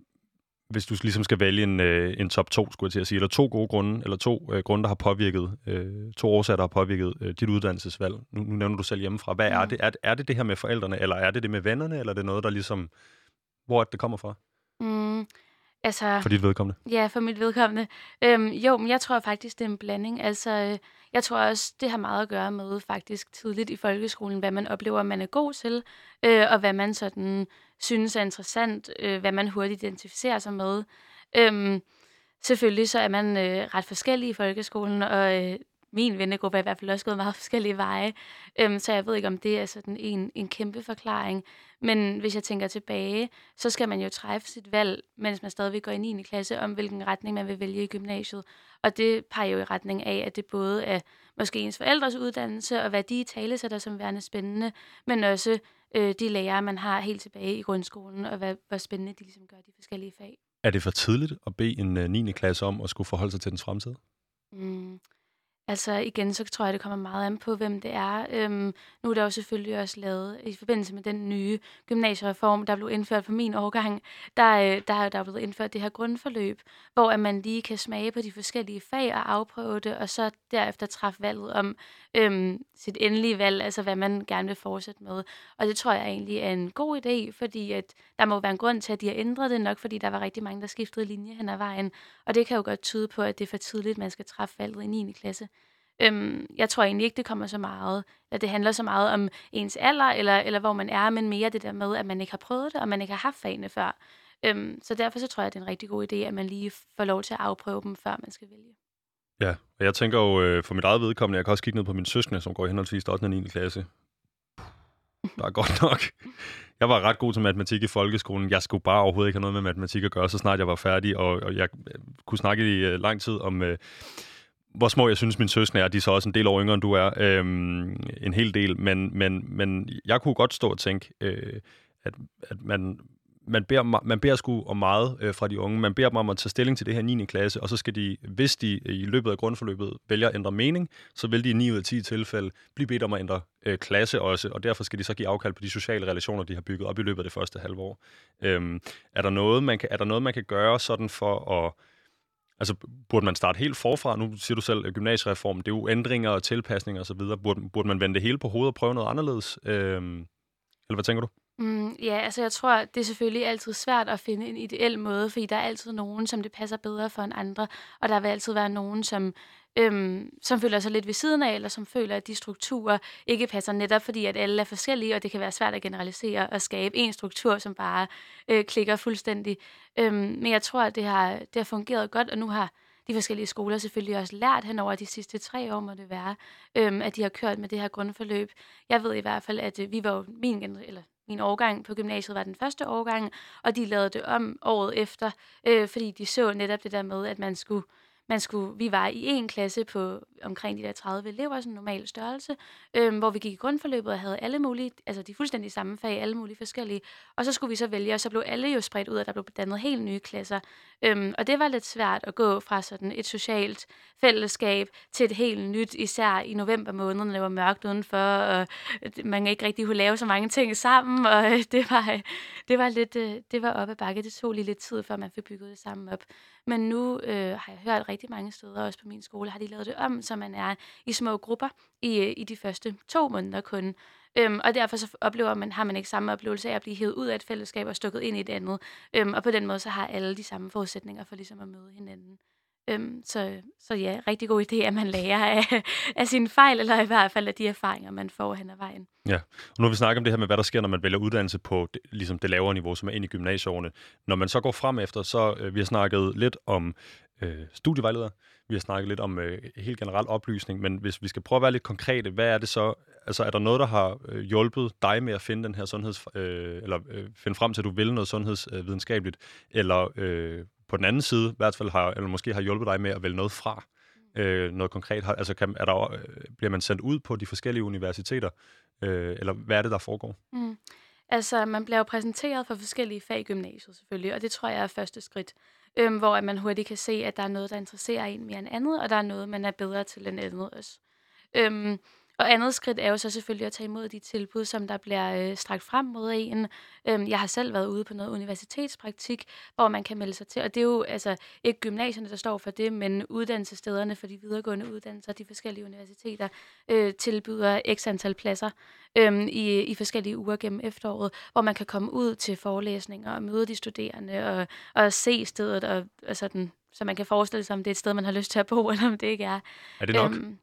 [SPEAKER 1] hvis du ligesom skal vælge en, øh, en top 2, skulle jeg til at sige, eller to gode grunde, eller to øh, grunde, der har påvirket, øh, to årsager, der har påvirket øh, dit uddannelsesvalg. Nu, nu nævner du selv hjemmefra. Hvad mm. er det? Er, er det det her med forældrene, eller er det det med vennerne, eller er det noget, der ligesom, hvor det kommer fra?
[SPEAKER 2] Mm. Altså,
[SPEAKER 1] for dit vedkommende?
[SPEAKER 2] Ja, for mit vedkommende. Øhm, jo, men jeg tror faktisk, det er en blanding. Altså, øh, jeg tror også, det har meget at gøre med faktisk tidligt i folkeskolen, hvad man oplever, man er god til, øh, og hvad man sådan synes er interessant, øh, hvad man hurtigt identificerer sig med. Øhm, selvfølgelig så er man øh, ret forskellig i folkeskolen, og øh, min vennegruppe er i hvert fald også gået meget forskellige veje. Øhm, så jeg ved ikke, om det er sådan en, en kæmpe forklaring. Men hvis jeg tænker tilbage, så skal man jo træffe sit valg, mens man stadigvæk går i 9. klasse, om hvilken retning man vil vælge i gymnasiet. Og det peger jo i retning af, at det både er måske ens forældres uddannelse, og hvad de talesætter som værende spændende, men også øh, de lærere, man har helt tilbage i grundskolen, og hvad, hvor spændende de ligesom gør de forskellige fag.
[SPEAKER 1] Er det for tidligt at bede en uh, øh, 9. klasse om at skulle forholde sig til dens fremtid?
[SPEAKER 2] Mm. Altså igen, så tror jeg, det kommer meget an på, hvem det er. Øhm, nu er der jo selvfølgelig også lavet, i forbindelse med den nye gymnasiereform, der blev indført på min årgang, der, øh, der er der blevet indført det her grundforløb, hvor at man lige kan smage på de forskellige fag og afprøve det, og så derefter træffe valget om øhm, sit endelige valg, altså hvad man gerne vil fortsætte med. Og det tror jeg egentlig er en god idé, fordi at der må være en grund til, at de har ændret det nok, fordi der var rigtig mange, der skiftede linje hen ad vejen. Og det kan jo godt tyde på, at det er for tidligt, man skal træffe valget i 9. klasse. Øhm, jeg tror egentlig ikke, det kommer så meget, at det handler så meget om ens alder, eller, eller hvor man er, men mere det der med, at man ikke har prøvet det, og man ikke har haft fagene før. Øhm, så derfor så tror jeg, det er en rigtig god idé, at man lige får lov til at afprøve dem, før man skal vælge.
[SPEAKER 1] Ja, og jeg tænker jo øh, for mit eget vedkommende, jeg kan også kigge ned på min søskende, som går i henholdsvis 8. og 9. klasse. Der er godt nok. Jeg var ret god til matematik i folkeskolen. Jeg skulle bare overhovedet ikke have noget med matematik at gøre, så snart jeg var færdig, og, og jeg kunne snakke i uh, lang tid om... Uh, hvor små jeg synes, min søskende er. De er så også en del år yngre, end du er. Øhm, en hel del. Men, men, men jeg kunne godt stå og tænke, øh, at, at man, man beder, man beder sgu om meget øh, fra de unge. Man beder dem om at tage stilling til det her 9. klasse, og så skal de, hvis de i løbet af grundforløbet vælger at ændre mening, så vil de i 9 ud af 10 tilfælde blive bedt om at ændre øh, klasse også, og derfor skal de så give afkald på de sociale relationer, de har bygget op i løbet af det første halve år. Øhm, er, der noget, man kan, er der noget, man kan gøre sådan for at Altså, burde man starte helt forfra? Nu siger du selv, at gymnasiereform, det er jo ændringer og tilpasninger osv. Burde, burde man vende det hele på hovedet og prøve noget anderledes? Øhm, eller hvad tænker du?
[SPEAKER 2] Mm, ja, altså jeg tror, det er selvfølgelig altid svært at finde en ideel måde, fordi der er altid nogen, som det passer bedre for en andre, og der vil altid være nogen, som øhm, som føler sig lidt ved siden af, eller som føler, at de strukturer ikke passer netop, fordi at alle er forskellige, og det kan være svært at generalisere og skabe en struktur, som bare øh, klikker fuldstændig. Øhm, men jeg tror, at det har, det har fungeret godt, og nu har de forskellige skoler selvfølgelig også lært hen over de sidste tre år, må det være, øhm, at de har kørt med det her grundforløb. Jeg ved i hvert fald, at øh, vi var jo min, eller min årgang på gymnasiet var den første årgang, og de lavede det om året efter, øh, fordi de så netop det der med, at man skulle man skulle, vi var i en klasse på omkring de der 30 elever, sådan en normal størrelse, øh, hvor vi gik i grundforløbet og havde alle mulige, altså de fuldstændig samme fag, alle mulige forskellige. Og så skulle vi så vælge, og så blev alle jo spredt ud, og der blev dannet helt nye klasser. Øh, og det var lidt svært at gå fra sådan et socialt fællesskab til et helt nyt, især i november måned, når det var mørkt udenfor, og man ikke rigtig kunne lave så mange ting sammen, og det var, det var lidt, øh, det var op ad bakke. Det tog lige lidt tid, før man fik bygget det sammen op. Men nu øh, har jeg hørt rigtig mange steder, også på min skole, har de lavet det om, så man er i små grupper i, øh, i de første to måneder kun. Øhm, og derfor så oplever man, har man ikke samme oplevelse af at blive hævet ud af et fællesskab og stukket ind i et andet. Øhm, og på den måde så har alle de samme forudsætninger for ligesom at møde hinanden. Øhm, så, så ja, rigtig god idé, at man lærer af, af sine fejl, eller i hvert fald af de erfaringer, man får hen ad vejen.
[SPEAKER 1] Ja, og nu har vi snakket om det her med, hvad der sker, når man vælger uddannelse på det, ligesom det lavere niveau, som er ind i gymnasieårene. Når man så går frem efter, så øh, vi har snakket lidt om øh, studievejleder, vi har snakket lidt om øh, helt generel oplysning, men hvis vi skal prøve at være lidt konkrete, hvad er det så, altså er der noget, der har øh, hjulpet dig med at finde den her sundheds, øh, eller øh, finde frem til, at du vil noget sundhedsvidenskabeligt, eller øh, på den anden side, i hvert fald har, eller måske har hjulpet dig med at vælge noget fra, øh, noget konkret. Altså kan, er der, øh, bliver man sendt ud på de forskellige universiteter, øh, eller hvad er det, der foregår? Mm.
[SPEAKER 2] Altså, man bliver jo præsenteret for forskellige fag i gymnasiet selvfølgelig, og det tror jeg er første skridt, øhm, hvor man hurtigt kan se, at der er noget, der interesserer en mere end andet, og der er noget, man er bedre til end andet også. Øhm, og andet skridt er jo så selvfølgelig at tage imod de tilbud, som der bliver øh, strakt frem mod en. Øhm, jeg har selv været ude på noget universitetspraktik, hvor man kan melde sig til, og det er jo altså ikke gymnasierne, der står for det, men uddannelsesstederne for de videregående uddannelser, de forskellige universiteter, øh, tilbyder x antal pladser øhm, i, i forskellige uger gennem efteråret, hvor man kan komme ud til forelæsninger og møde de studerende og, og se stedet, og, og sådan, så man kan forestille sig, om det er et sted, man har lyst til at bo, eller om det ikke er.
[SPEAKER 1] Er det nok? Øhm,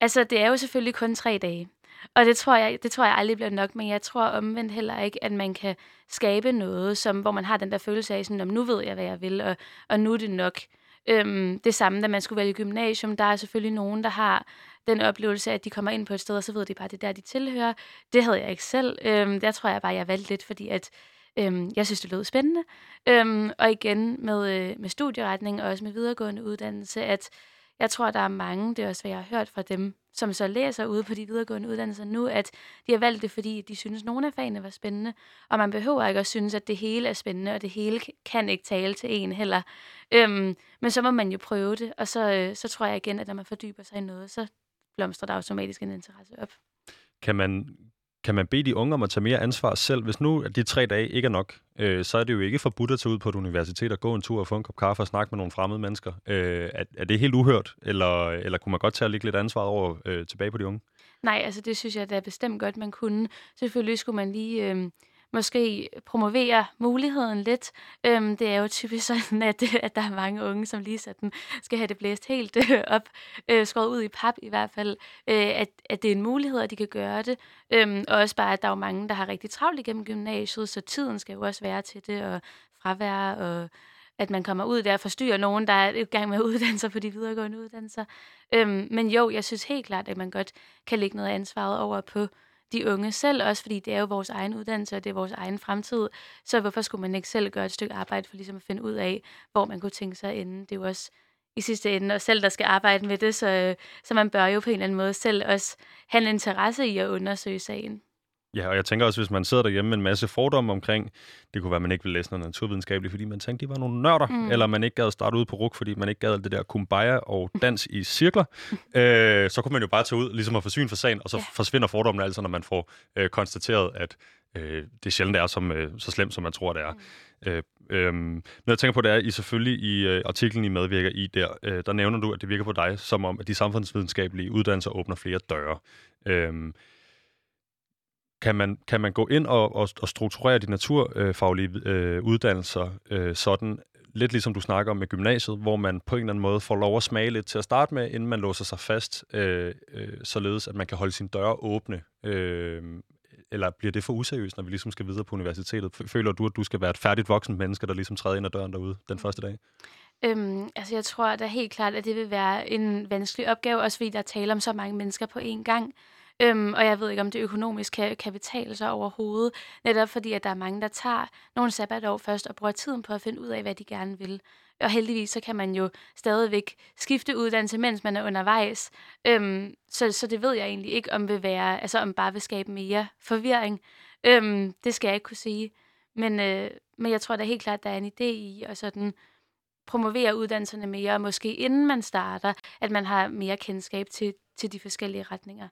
[SPEAKER 2] Altså, det er jo selvfølgelig kun tre dage. Og det tror jeg, det tror jeg aldrig bliver nok, men jeg tror omvendt heller ikke, at man kan skabe noget, som, hvor man har den der følelse af, sådan, nu ved jeg, hvad jeg vil, og, og nu er det nok. Øhm, det samme, da man skulle vælge gymnasium, der er selvfølgelig nogen, der har den oplevelse, at de kommer ind på et sted, og så ved de bare, at det er der, de tilhører. Det havde jeg ikke selv. Øhm, der tror jeg bare, jeg valgte lidt, fordi at øhm, jeg synes, det lød spændende. Øhm, og igen med, øh, med studieretning og også med videregående uddannelse, at jeg tror, der er mange, det er også, hvad jeg har hørt fra dem, som så læser ude på de videregående uddannelser nu, at de har valgt det, fordi de synes, at nogle af fagene var spændende, og man behøver ikke at synes, at det hele er spændende, og det hele kan ikke tale til en heller. Øhm, men så må man jo prøve det, og så, øh, så tror jeg igen, at når man fordyber sig i noget, så blomstrer der automatisk en interesse op.
[SPEAKER 1] Kan man, kan man bede de unge om at tage mere ansvar selv? Hvis nu at de tre dage ikke er nok, øh, så er det jo ikke forbudt at tage ud på et universitet og gå en tur og få en kop kaffe og snakke med nogle fremmede mennesker. Øh, er, er det helt uhørt, eller, eller kunne man godt tage at lægge lidt ansvar over øh, tilbage på de unge?
[SPEAKER 2] Nej, altså det synes jeg da bestemt godt, man kunne. Selvfølgelig skulle man lige... Øh, måske promovere muligheden lidt. Øhm, det er jo typisk sådan, at, at der er mange unge, som lige sådan skal have det blæst helt øh, op, øh, skåret ud i pap i hvert fald, øh, at, at det er en mulighed, at de kan gøre det. Øhm, og også bare, at der er jo mange, der har rigtig travlt igennem gymnasiet, så tiden skal jo også være til det, og fravær, og at man kommer ud der og forstyrrer nogen, der er i gang med at uddanne sig på de videregående uddannelser. Øhm, men jo, jeg synes helt klart, at man godt kan lægge noget ansvaret over på de unge selv, også fordi det er jo vores egen uddannelse, og det er vores egen fremtid. Så hvorfor skulle man ikke selv gøre et stykke arbejde for ligesom at finde ud af, hvor man kunne tænke sig inden? Det er jo også i sidste ende og selv, der skal arbejde med det, så, øh, så man bør jo på en eller anden måde selv også have en interesse i at undersøge sagen.
[SPEAKER 1] Ja, og jeg tænker også, hvis man sidder derhjemme med en masse fordomme omkring, det kunne være, at man ikke ville læse noget naturvidenskabeligt, fordi man tænkte, de var nogle nørder, mm. eller man ikke gad starte ud på RUK, fordi man ikke gad det der kumbaya og dans i cirkler, øh, så kunne man jo bare tage ud, ligesom at forsyn for sagen, og så ja. forsvinder fordommene altså, når man får øh, konstateret, at øh, det sjældent er som, øh, så slemt, som man tror, det er. Mm. Øh, øh, når jeg tænker på det, er I selvfølgelig i øh, artiklen, I medvirker i der, øh, der nævner du, at det virker på dig, som om, at de samfundsvidenskabelige uddannelser åbner flere døre. Øh, kan man, kan man gå ind og, og, og strukturere de naturfaglige øh, uddannelser øh, sådan, lidt ligesom du snakker om med gymnasiet, hvor man på en eller anden måde får lov at smage lidt til at starte med, inden man låser sig fast, øh, øh, således at man kan holde sine døre åbne. Øh, eller bliver det for useriøst, når vi ligesom skal videre på universitetet? Føler du, at du skal være et færdigt voksen menneske, der ligesom træder ind ad døren derude den første dag?
[SPEAKER 2] Øhm, altså jeg tror da helt klart, at det vil være en vanskelig opgave, også fordi der taler om så mange mennesker på én gang. Øhm, og jeg ved ikke, om det økonomisk kan, kan betale sig overhovedet. Netop fordi, at der er mange, der tager nogle sabbatår først og bruger tiden på at finde ud af, hvad de gerne vil. Og heldigvis så kan man jo stadigvæk skifte uddannelse, mens man er undervejs. Øhm, så, så det ved jeg egentlig ikke, om vil være, altså om bare vil skabe mere forvirring. Øhm, det skal jeg ikke kunne sige. Men, øh, men jeg tror da helt klart, at der er en idé i at sådan promovere uddannelserne mere, og måske inden man starter, at man har mere kendskab til, til de forskellige retninger.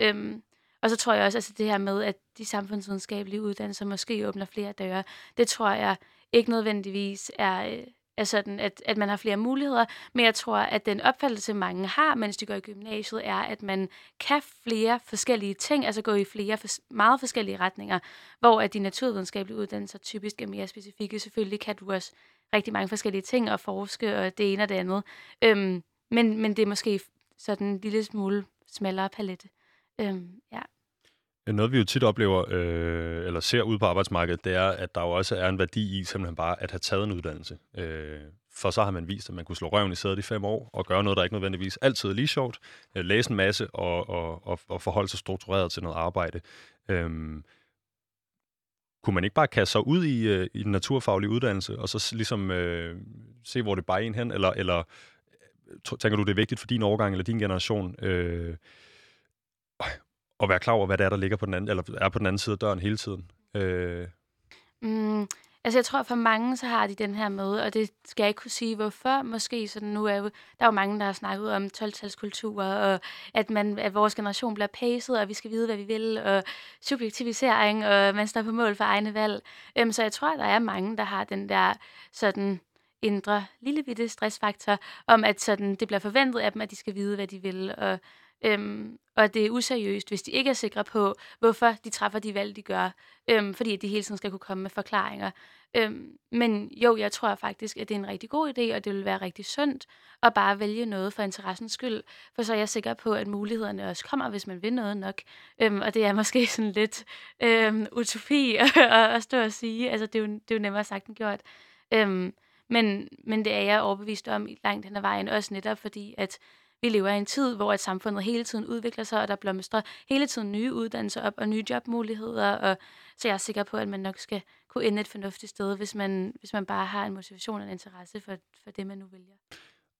[SPEAKER 2] Øhm, og så tror jeg også, altså det her med, at de samfundsvidenskabelige uddannelser måske åbner flere døre, det tror jeg ikke nødvendigvis er, øh, er sådan, at, at man har flere muligheder, men jeg tror, at den opfattelse, mange har, mens de går i gymnasiet, er, at man kan flere forskellige ting, altså gå i flere meget forskellige retninger, hvor at de naturvidenskabelige uddannelser typisk er mere specifikke. Selvfølgelig kan du også rigtig mange forskellige ting og forske og det ene og det andet, øhm, men, men det er måske sådan en lille smule smallere palette. Øhm, ja.
[SPEAKER 1] Øh, noget, vi jo tit oplever, øh, eller ser ud på arbejdsmarkedet, det er, at der jo også er en værdi i simpelthen bare at have taget en uddannelse. Øh, for så har man vist, at man kunne slå røven i sædet i fem år, og gøre noget, der ikke nødvendigvis altid er lige sjovt, øh, læse en masse og, og, og, og forholde sig struktureret til noget arbejde. Øh, kunne man ikke bare kaste sig ud i, øh, i den naturfaglige uddannelse, og så ligesom øh, se, hvor det bare en hen, eller, eller øh, tænker du, det er vigtigt for din årgang eller din generation, øh, at være klar over, hvad det er, der ligger på den anden, eller er på den anden side af døren hele tiden. Øh.
[SPEAKER 2] Mm, altså jeg tror for mange, så har de den her med, og det skal jeg ikke kunne sige, hvorfor. Måske sådan nu er jo, der er jo mange, der har snakket om 12-talskultur, og at, man, at vores generation bliver pacet, og vi skal vide, hvad vi vil, og subjektivisering, og man står på mål for egne valg. Øhm, så jeg tror, der er mange, der har den der sådan indre lille bitte stressfaktor, om at sådan, det bliver forventet af dem, at de skal vide, hvad de vil, og Øhm, og det er useriøst, hvis de ikke er sikre på, hvorfor de træffer de valg, de gør. Øhm, fordi de hele tiden skal kunne komme med forklaringer. Øhm, men jo, jeg tror faktisk, at det er en rigtig god idé, og det vil være rigtig sundt at bare vælge noget for interessens skyld. For så er jeg sikker på, at mulighederne også kommer, hvis man vil noget nok. Øhm, og det er måske sådan lidt øhm, utopi at, at stå og sige. Altså, det er, jo, det er jo nemmere sagt end gjort. Øhm, Men, men det er jeg overbevist om i langt hen ad vejen, også netop fordi, at vi lever i en tid, hvor at samfundet hele tiden udvikler sig, og der blomstrer hele tiden nye uddannelser op og nye jobmuligheder. Og, så jeg er sikker på, at man nok skal kunne ende et fornuftigt sted, hvis man, hvis man bare har en motivation og en interesse for, for det, man nu vælger.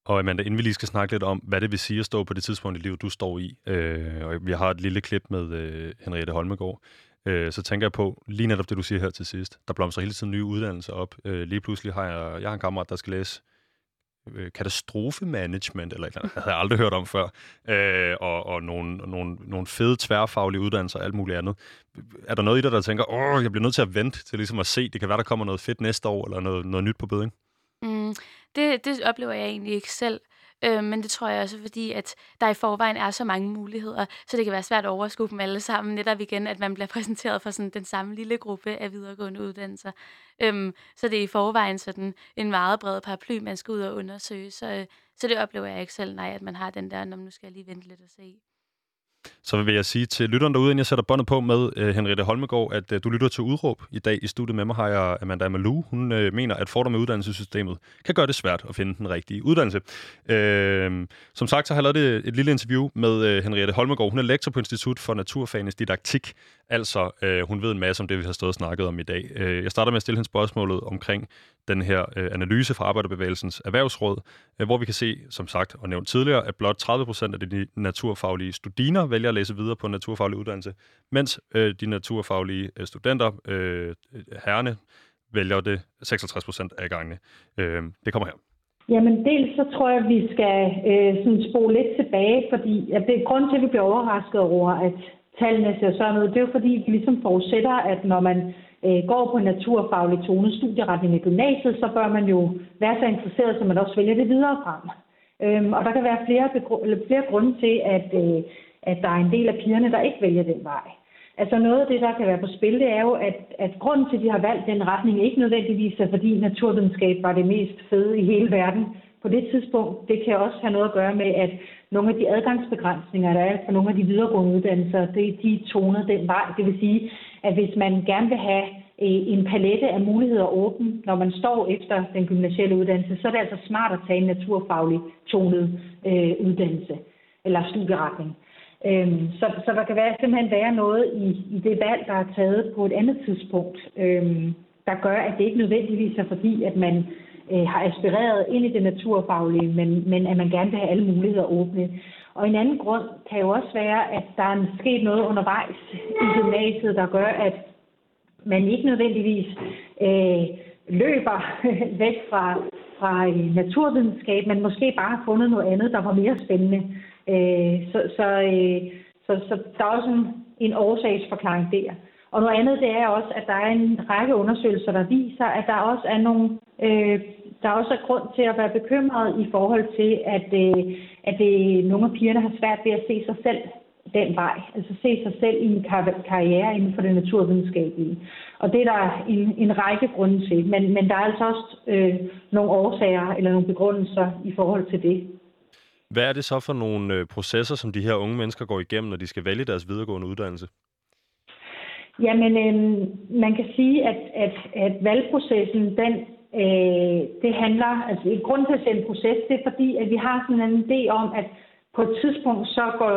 [SPEAKER 1] Og Amanda, inden vi lige skal snakke lidt om, hvad det vil sige at stå på det tidspunkt i livet, du står i, øh, og vi har et lille klip med øh, Henriette Holmegård, øh, så tænker jeg på, lige netop det, du siger her til sidst, der blomstrer hele tiden nye uddannelser op. Øh, lige pludselig har jeg, jeg har en kammerat, der skal læse øh, katastrofemanagement, eller eller jeg havde aldrig hørt om før, øh, og, og nogle, nogle, nogle fede tværfaglige uddannelser og alt muligt andet. Er der noget i dig, der tænker, åh, jeg bliver nødt til at vente til ligesom at se, det kan være, der kommer noget fedt næste år, eller noget, noget nyt på beding?
[SPEAKER 2] Mm, det, det oplever jeg egentlig ikke selv. Øh, men det tror jeg også, fordi at der i forvejen er så mange muligheder, så det kan være svært at overskue dem alle sammen. Netop igen, at man bliver præsenteret for sådan den samme lille gruppe af videregående uddannelser. Øh, så det er i forvejen sådan en meget bred paraply, man skal ud og undersøge. Så, øh, så det oplever jeg ikke selv, nej, at man har den der, når nu skal jeg lige vente lidt og se.
[SPEAKER 1] Så vil jeg sige til lytteren derude, inden jeg sætter båndet på med øh, Henriette Holmegård, at øh, du lytter til Udråb. I dag i studiet med mig har jeg Amanda Malou. Hun øh, mener, at fordomme med uddannelsessystemet kan gøre det svært at finde den rigtige uddannelse. Øh, som sagt, så har jeg lavet et, et lille interview med øh, Henriette Holmegård. Hun er lektor på Institut for Naturfagenes Didaktik. Altså, øh, hun ved en masse om det, vi har stået og snakket om i dag. Øh, jeg starter med at stille hende spørgsmålet omkring den her øh, analyse fra Arbejderbevægelsens Erhvervsråd, øh, hvor vi kan se, som sagt og nævnt tidligere, at blot 30 procent af de naturfaglige studiner vælger at læse videre på en naturfaglig uddannelse, mens øh, de naturfaglige øh, studenter, øh, herrene, vælger det 66 procent af gangene. Øh, det kommer her.
[SPEAKER 3] Jamen dels så tror jeg, at vi skal øh, sådan spole lidt tilbage, fordi at det er grund til, at vi bliver overrasket over, at tallene ser sådan ud. Det er jo fordi, vi ligesom forudsætter, at når man øh, går på en naturfaglig tone studieretning i gymnasiet, så bør man jo være så interesseret, så man også vælger det videre frem. Øhm, og der kan være flere, eller flere grunde til, at, øh, at der er en del af pigerne, der ikke vælger den vej. Altså noget af det, der kan være på spil, det er jo, at, at grunden til, at de har valgt den retning, ikke nødvendigvis er, fordi naturvidenskab var det mest fede i hele verden på det tidspunkt. Det kan også have noget at gøre med, at nogle af de adgangsbegrænsninger, der er for nogle af de videregående uddannelser, det, de toner den vej. Det vil sige, at hvis man gerne vil have øh, en palette af muligheder åben, når man står efter den gymnasielle uddannelse, så er det altså smart at tage en naturfaglig tonet øh, uddannelse eller studieretning. Øhm, så, så der kan være, simpelthen være noget i, i det valg, der er taget på et andet tidspunkt, øhm, der gør, at det ikke nødvendigvis er fordi, at man øh, har aspireret ind i det naturfaglige, men, men at man gerne vil have alle muligheder åbne. Og en anden grund kan jo også være, at der er sket noget undervejs i gymnasiet, der gør, at man ikke nødvendigvis øh, løber væk fra, fra øh, naturvidenskab, men måske bare har fundet noget andet, der var mere spændende. Øh, så, så, øh, så, så der er også en, en årsagsforklaring der. Og noget andet, det er også, at der er en række undersøgelser, der viser, at der også er nogle, øh, der også er grund til at være bekymret i forhold til, at, øh, at det, nogle af pigerne har svært ved at se sig selv den vej. Altså se sig selv i en kar- karriere inden for det naturvidenskabelige. Og det er der en, en række grunde til. Men, men der er altså også øh, nogle årsager eller nogle begrundelser i forhold til det.
[SPEAKER 1] Hvad er det så for nogle øh, processer, som de her unge mennesker går igennem, når de skal vælge deres videregående uddannelse?
[SPEAKER 3] Jamen, øh, man kan sige, at, at, at valgprocessen, den, øh, det handler, altså i grund til at sende proces, det er fordi, at vi har sådan en idé om, at på et tidspunkt, så går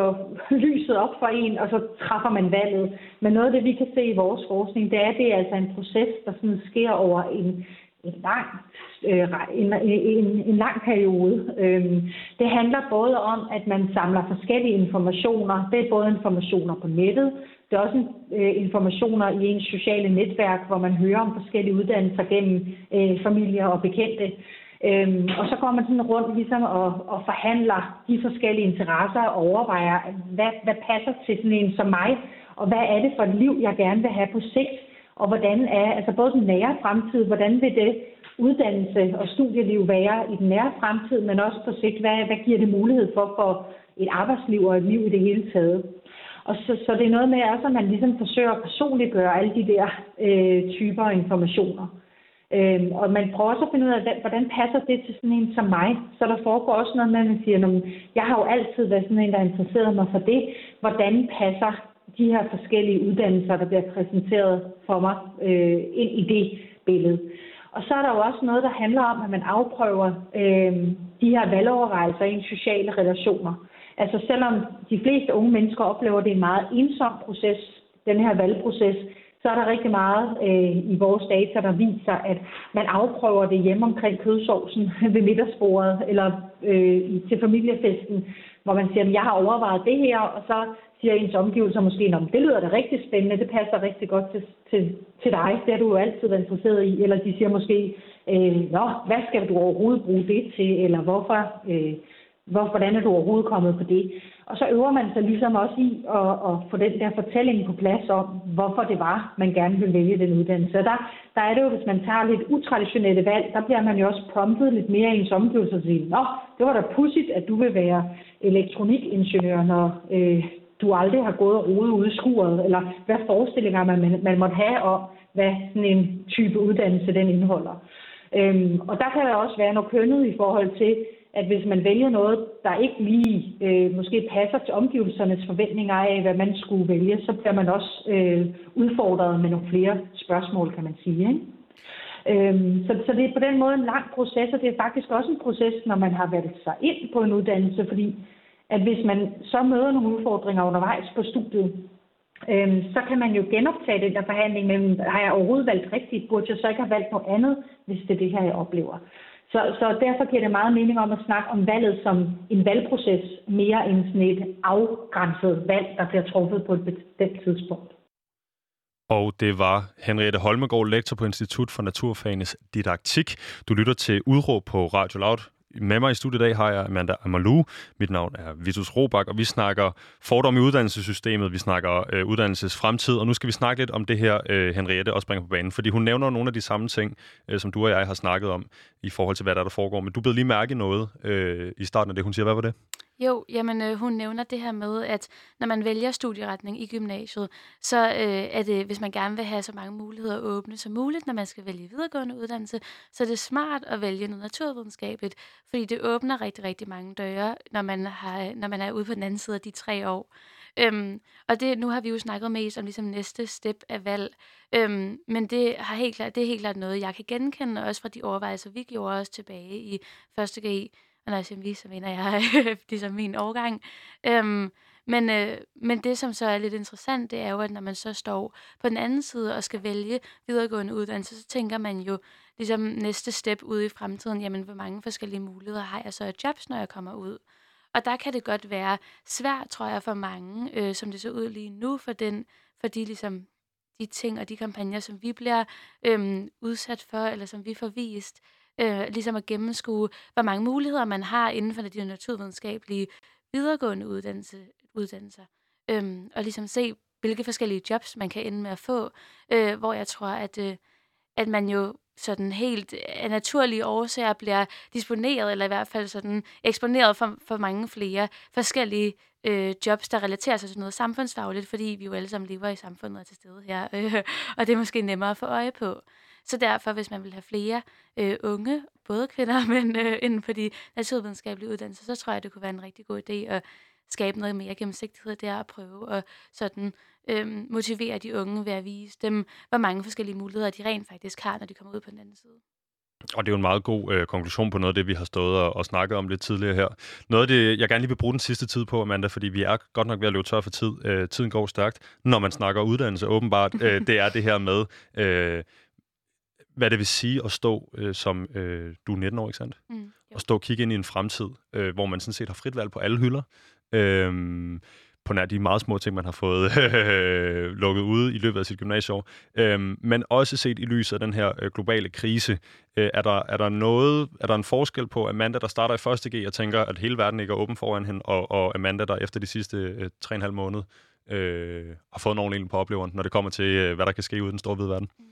[SPEAKER 3] lyset op for en, og så træffer man valget. Men noget af det, vi kan se i vores forskning, det er, at det er altså en proces, der sådan sker over en, en lang, øh, en, en, en lang periode. Øhm, det handler både om, at man samler forskellige informationer. Det er både informationer på nettet, det er også øh, informationer i ens sociale netværk, hvor man hører om forskellige uddannelser gennem øh, familier og bekendte. Øhm, og så går man sådan rundt ligesom og, og forhandler de forskellige interesser og overvejer, hvad, hvad passer til sådan en som mig, og hvad er det for et liv, jeg gerne vil have på sigt, og hvordan er, altså både den nære fremtid, hvordan vil det uddannelse og studieliv være i den nære fremtid, men også på sigt, hvad, hvad giver det mulighed for for et arbejdsliv og et liv i det hele taget. Og så, så det er noget med, også, at man ligesom forsøger at personliggøre alle de der øh, typer af informationer. Øhm, og man prøver også at finde ud af, hvordan passer det til sådan en som mig. Så der foregår også noget med, at man siger, at jeg har jo altid været sådan en, der interesseret mig for det. Hvordan passer de her forskellige uddannelser, der bliver præsenteret for mig, øh, ind i det billede. Og så er der jo også noget, der handler om, at man afprøver øh, de her valgovervejelser i sociale relationer. Altså selvom de fleste unge mennesker oplever, at det er en meget ensom proces, den her valgproces, så er der rigtig meget øh, i vores data, der viser, at man afprøver det hjemme omkring kødsovsen ved middagsbordet eller øh, til familiefesten, hvor man siger, at jeg har overvejet det her, og så siger ens omgivelser måske, at det lyder da rigtig spændende, det passer rigtig godt til, til, til dig, det har du jo altid været interesseret i, eller de siger måske, øh, Nå, hvad skal du overhovedet bruge det til, eller hvorfor, øh, hvor, hvordan er du overhovedet kommet på det? Og så øver man sig ligesom også i at, at få den der fortælling på plads om, hvorfor det var, man gerne ville vælge den uddannelse. Og der, der er det jo, hvis man tager lidt utraditionelle valg, der bliver man jo også promptet lidt mere i ens omgivelser og sige, Nå, det var da pudsigt, at du vil være elektronikingeniør, når øh, du aldrig har gået og rodet ude i skuret, eller hvad forestillinger man, man måtte have om, hvad sådan en type uddannelse den indeholder. Øhm, og der kan der også være noget kønnet i forhold til, at hvis man vælger noget, der ikke lige øh, måske passer til omgivelsernes forventninger af, hvad man skulle vælge, så bliver man også øh, udfordret med nogle flere spørgsmål, kan man sige. Ikke? Øhm, så, så det er på den måde en lang proces, og det er faktisk også en proces, når man har valgt sig ind på en uddannelse, fordi at hvis man så møder nogle udfordringer undervejs på studiet, øhm, så kan man jo genoptage den der forhandling mellem, har jeg overhovedet valgt rigtigt, burde jeg så ikke have valgt noget andet, hvis det er det her, jeg oplever. Så, så derfor giver det meget mening om at snakke om valget som en valgproces, mere end sådan et afgrænset valg, der bliver truffet på et bestemt tidspunkt.
[SPEAKER 1] Og det var Henriette Holmegård, lektor på Institut for Naturfagenes Didaktik. Du lytter til Udråb på Radio Loud. Med mig i studiet i dag har jeg Amanda Amalu. Mit navn er Vitus Robak, og vi snakker fordomme i uddannelsessystemet, vi snakker øh, uddannelsesfremtid, og nu skal vi snakke lidt om det her, øh, Henriette også bringer på banen, fordi hun nævner nogle af de samme ting, øh, som du og jeg har snakket om i forhold til, hvad der, er, der foregår. Men du blev lige mærke noget øh, i starten af det, hun siger. Hvad var det?
[SPEAKER 2] Jo, jamen øh, hun nævner det her med, at når man vælger studieretning i gymnasiet, så øh, er det, hvis man gerne vil have så mange muligheder åbne som muligt, når man skal vælge videregående uddannelse, så er det smart at vælge noget naturvidenskabeligt, fordi det åbner rigtig, rigtig mange døre, når man, har, når man er ude på den anden side af de tre år. Øhm, og det, nu har vi jo snakket mest om ligesom næste step af valg, øhm, men det, har helt klart, det er helt klart noget, jeg kan genkende, også fra de overvejelser, vi gjorde os tilbage i første G, og når jeg siger vi, så mener jeg ligesom min årgang. Øhm, men, øh, men det, som så er lidt interessant, det er jo, at når man så står på den anden side og skal vælge videregående uddannelse, så tænker man jo ligesom næste step ude i fremtiden, jamen hvor mange forskellige muligheder har jeg så af jobs, når jeg kommer ud. Og der kan det godt være svært, tror jeg, for mange, øh, som det ser ud lige nu, for, den, for de, ligesom, de ting og de kampagner, som vi bliver øh, udsat for, eller som vi får vist, øh, ligesom at gennemskue, hvor mange muligheder man har inden for de naturvidenskabelige videregående uddannelse, uddannelser. Øhm, og ligesom se, hvilke forskellige jobs man kan ende med at få, øh, hvor jeg tror, at, øh, at man jo sådan helt af naturlige årsager bliver disponeret, eller i hvert fald sådan eksponeret for, for mange flere forskellige øh, jobs, der relaterer sig til noget samfundsfagligt, fordi vi jo alle sammen lever i samfundet og til stede her, øh, og det er måske nemmere at få øje på. Så derfor, hvis man vil have flere øh, unge, både kvinder og mænd, øh, inden for de naturvidenskabelige uddannelser, så tror jeg, det kunne være en rigtig god idé at skabe noget mere gennemsigtighed der og prøve at sådan, øh, motivere de unge ved at vise dem, hvor mange forskellige muligheder de rent faktisk har, når de kommer ud på den anden side.
[SPEAKER 1] Og det er jo en meget god øh, konklusion på noget af det, vi har stået og, og snakket om lidt tidligere her. Noget af det, jeg gerne lige vil bruge den sidste tid på, Amanda, fordi vi er godt nok ved at løbe tør for tid. Øh, tiden går stærkt, når man snakker uddannelse åbenbart. øh, det er det her med, øh, hvad det vil sige at stå øh, som, øh, du er 19 år, ikke sandt? Mm, og stå og kigge ind i en fremtid, øh, hvor man sådan set har frit valg på alle hylder. Øh, på nær de meget små ting, man har fået øh, lukket ude i løbet af sit gymnasieår. Øh, men også set i lyset af den her øh, globale krise, øh, er, der, er der noget, er der en forskel på Amanda, der starter i første G og tænker, at hele verden ikke er åben foran hende, og, og Amanda, der efter de sidste øh, 3,5 måneder øh, har fået en ordentlig på opleveren, når det kommer til, øh, hvad der kan ske ude i den store hvide verden? Mm.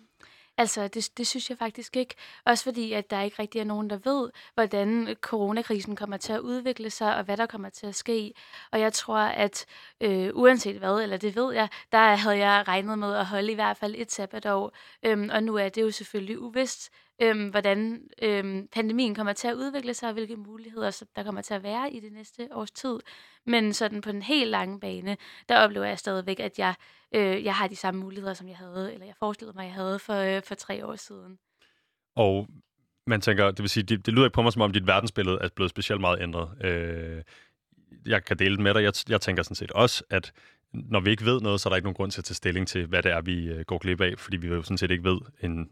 [SPEAKER 2] Altså, det, det synes jeg faktisk ikke. Også fordi, at der ikke rigtig er nogen, der ved, hvordan øh, coronakrisen kommer til at udvikle sig, og hvad der kommer til at ske. Og jeg tror, at øh, uanset hvad, eller det ved jeg, der havde jeg regnet med at holde i hvert fald et sabbatår. Øhm, og nu er det jo selvfølgelig uvist, øhm, hvordan øhm, pandemien kommer til at udvikle sig, og hvilke muligheder der kommer til at være i det næste års tid. Men sådan på den helt lange bane, der oplever jeg stadigvæk, at jeg, øh, jeg har de samme muligheder, som jeg havde, eller jeg forestillede mig, jeg havde for, øh, for tre år siden.
[SPEAKER 1] og man tænker, det vil sige, det, det lyder ikke på mig, som om dit verdensbillede er blevet specielt meget ændret. Øh, jeg kan dele det med dig. Jeg, jeg tænker sådan set også, at når vi ikke ved noget, så er der ikke nogen grund til at tage stilling til, hvad det er, vi øh, går glip af, fordi vi jo sådan set ikke ved en,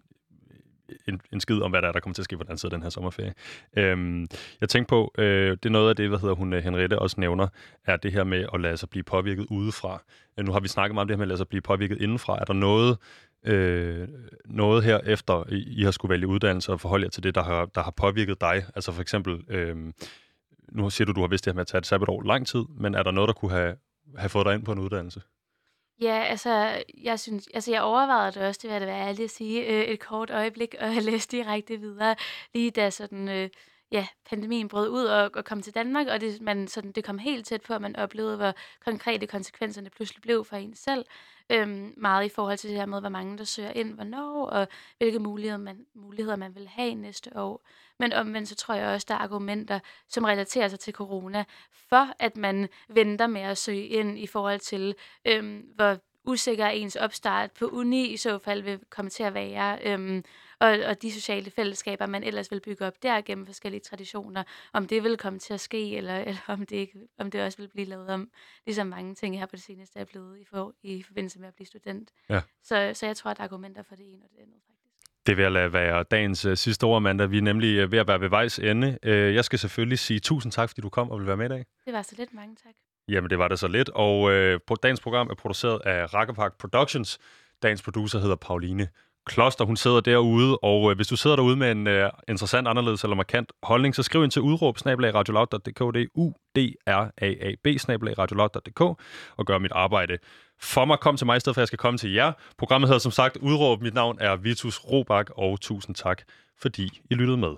[SPEAKER 1] en, en skid om, hvad der er, der kommer til at ske på den side af den her sommerferie. Øhm, jeg tænkte på, øh, det er noget af det, hvad hedder hun, øh, Henriette også nævner, er det her med at lade sig blive påvirket udefra. Øh, nu har vi snakket meget om det her med at lade sig blive påvirket indenfra. Er der noget, øh, noget her efter, I, I har skulle vælge uddannelse og forholde jer til det, der har, der har påvirket dig? Altså for eksempel, øh, nu siger du, du har vidst det her med at tage et sabbatår lang tid, men er der noget, der kunne have, have fået dig ind på en uddannelse?
[SPEAKER 2] Ja, altså, jeg synes, altså, jeg overvejede det også, det vil jeg da være ærlig at sige, øh, et kort øjeblik, og jeg læste direkte videre, lige da sådan, øh, ja, pandemien brød ud og, og kom til Danmark, og det, man, sådan, det kom helt tæt på, at man oplevede, hvor konkrete konsekvenserne pludselig blev for en selv. Øhm, meget i forhold til det her med, hvor mange der søger ind, hvornår, og hvilke muligheder man, muligheder man vil have næste år. Men omvendt så tror jeg også, der er argumenter, som relaterer sig til corona, for at man venter med at søge ind i forhold til, øhm, hvor usikker ens opstart på uni i så fald vil komme til at være. Øhm, og, og de sociale fællesskaber, man ellers vil bygge op der gennem forskellige traditioner, om det vil komme til at ske, eller, eller om, det ikke, om det også vil blive lavet om, ligesom mange ting her på det seneste er blevet i, for, i forbindelse med at blive student. Ja. Så, så jeg tror, at der er argumenter for det ene og det andet.
[SPEAKER 1] Det vil lade være dagens uh, sidste ord, Amanda. Vi er nemlig uh, ved at være ved vejs ende. Uh, jeg skal selvfølgelig sige tusind tak, fordi du kom og vil være med i dag.
[SPEAKER 2] Det var så lidt. Mange tak.
[SPEAKER 1] Jamen, det var det så lidt. Og uh, dagens program er produceret af Rakkepark Productions. Dagens producer hedder Pauline Kloster, hun sidder derude, og øh, hvis du sidder derude med en øh, interessant, anderledes eller markant holdning, så skriv ind til udråb radioloud.dk, det er u d r a a b og gør mit arbejde for mig. Kom til mig i stedet for, at jeg skal komme til jer. Programmet hedder som sagt Udråb. Mit navn er Vitus Robak, og tusind tak, fordi I lyttede med.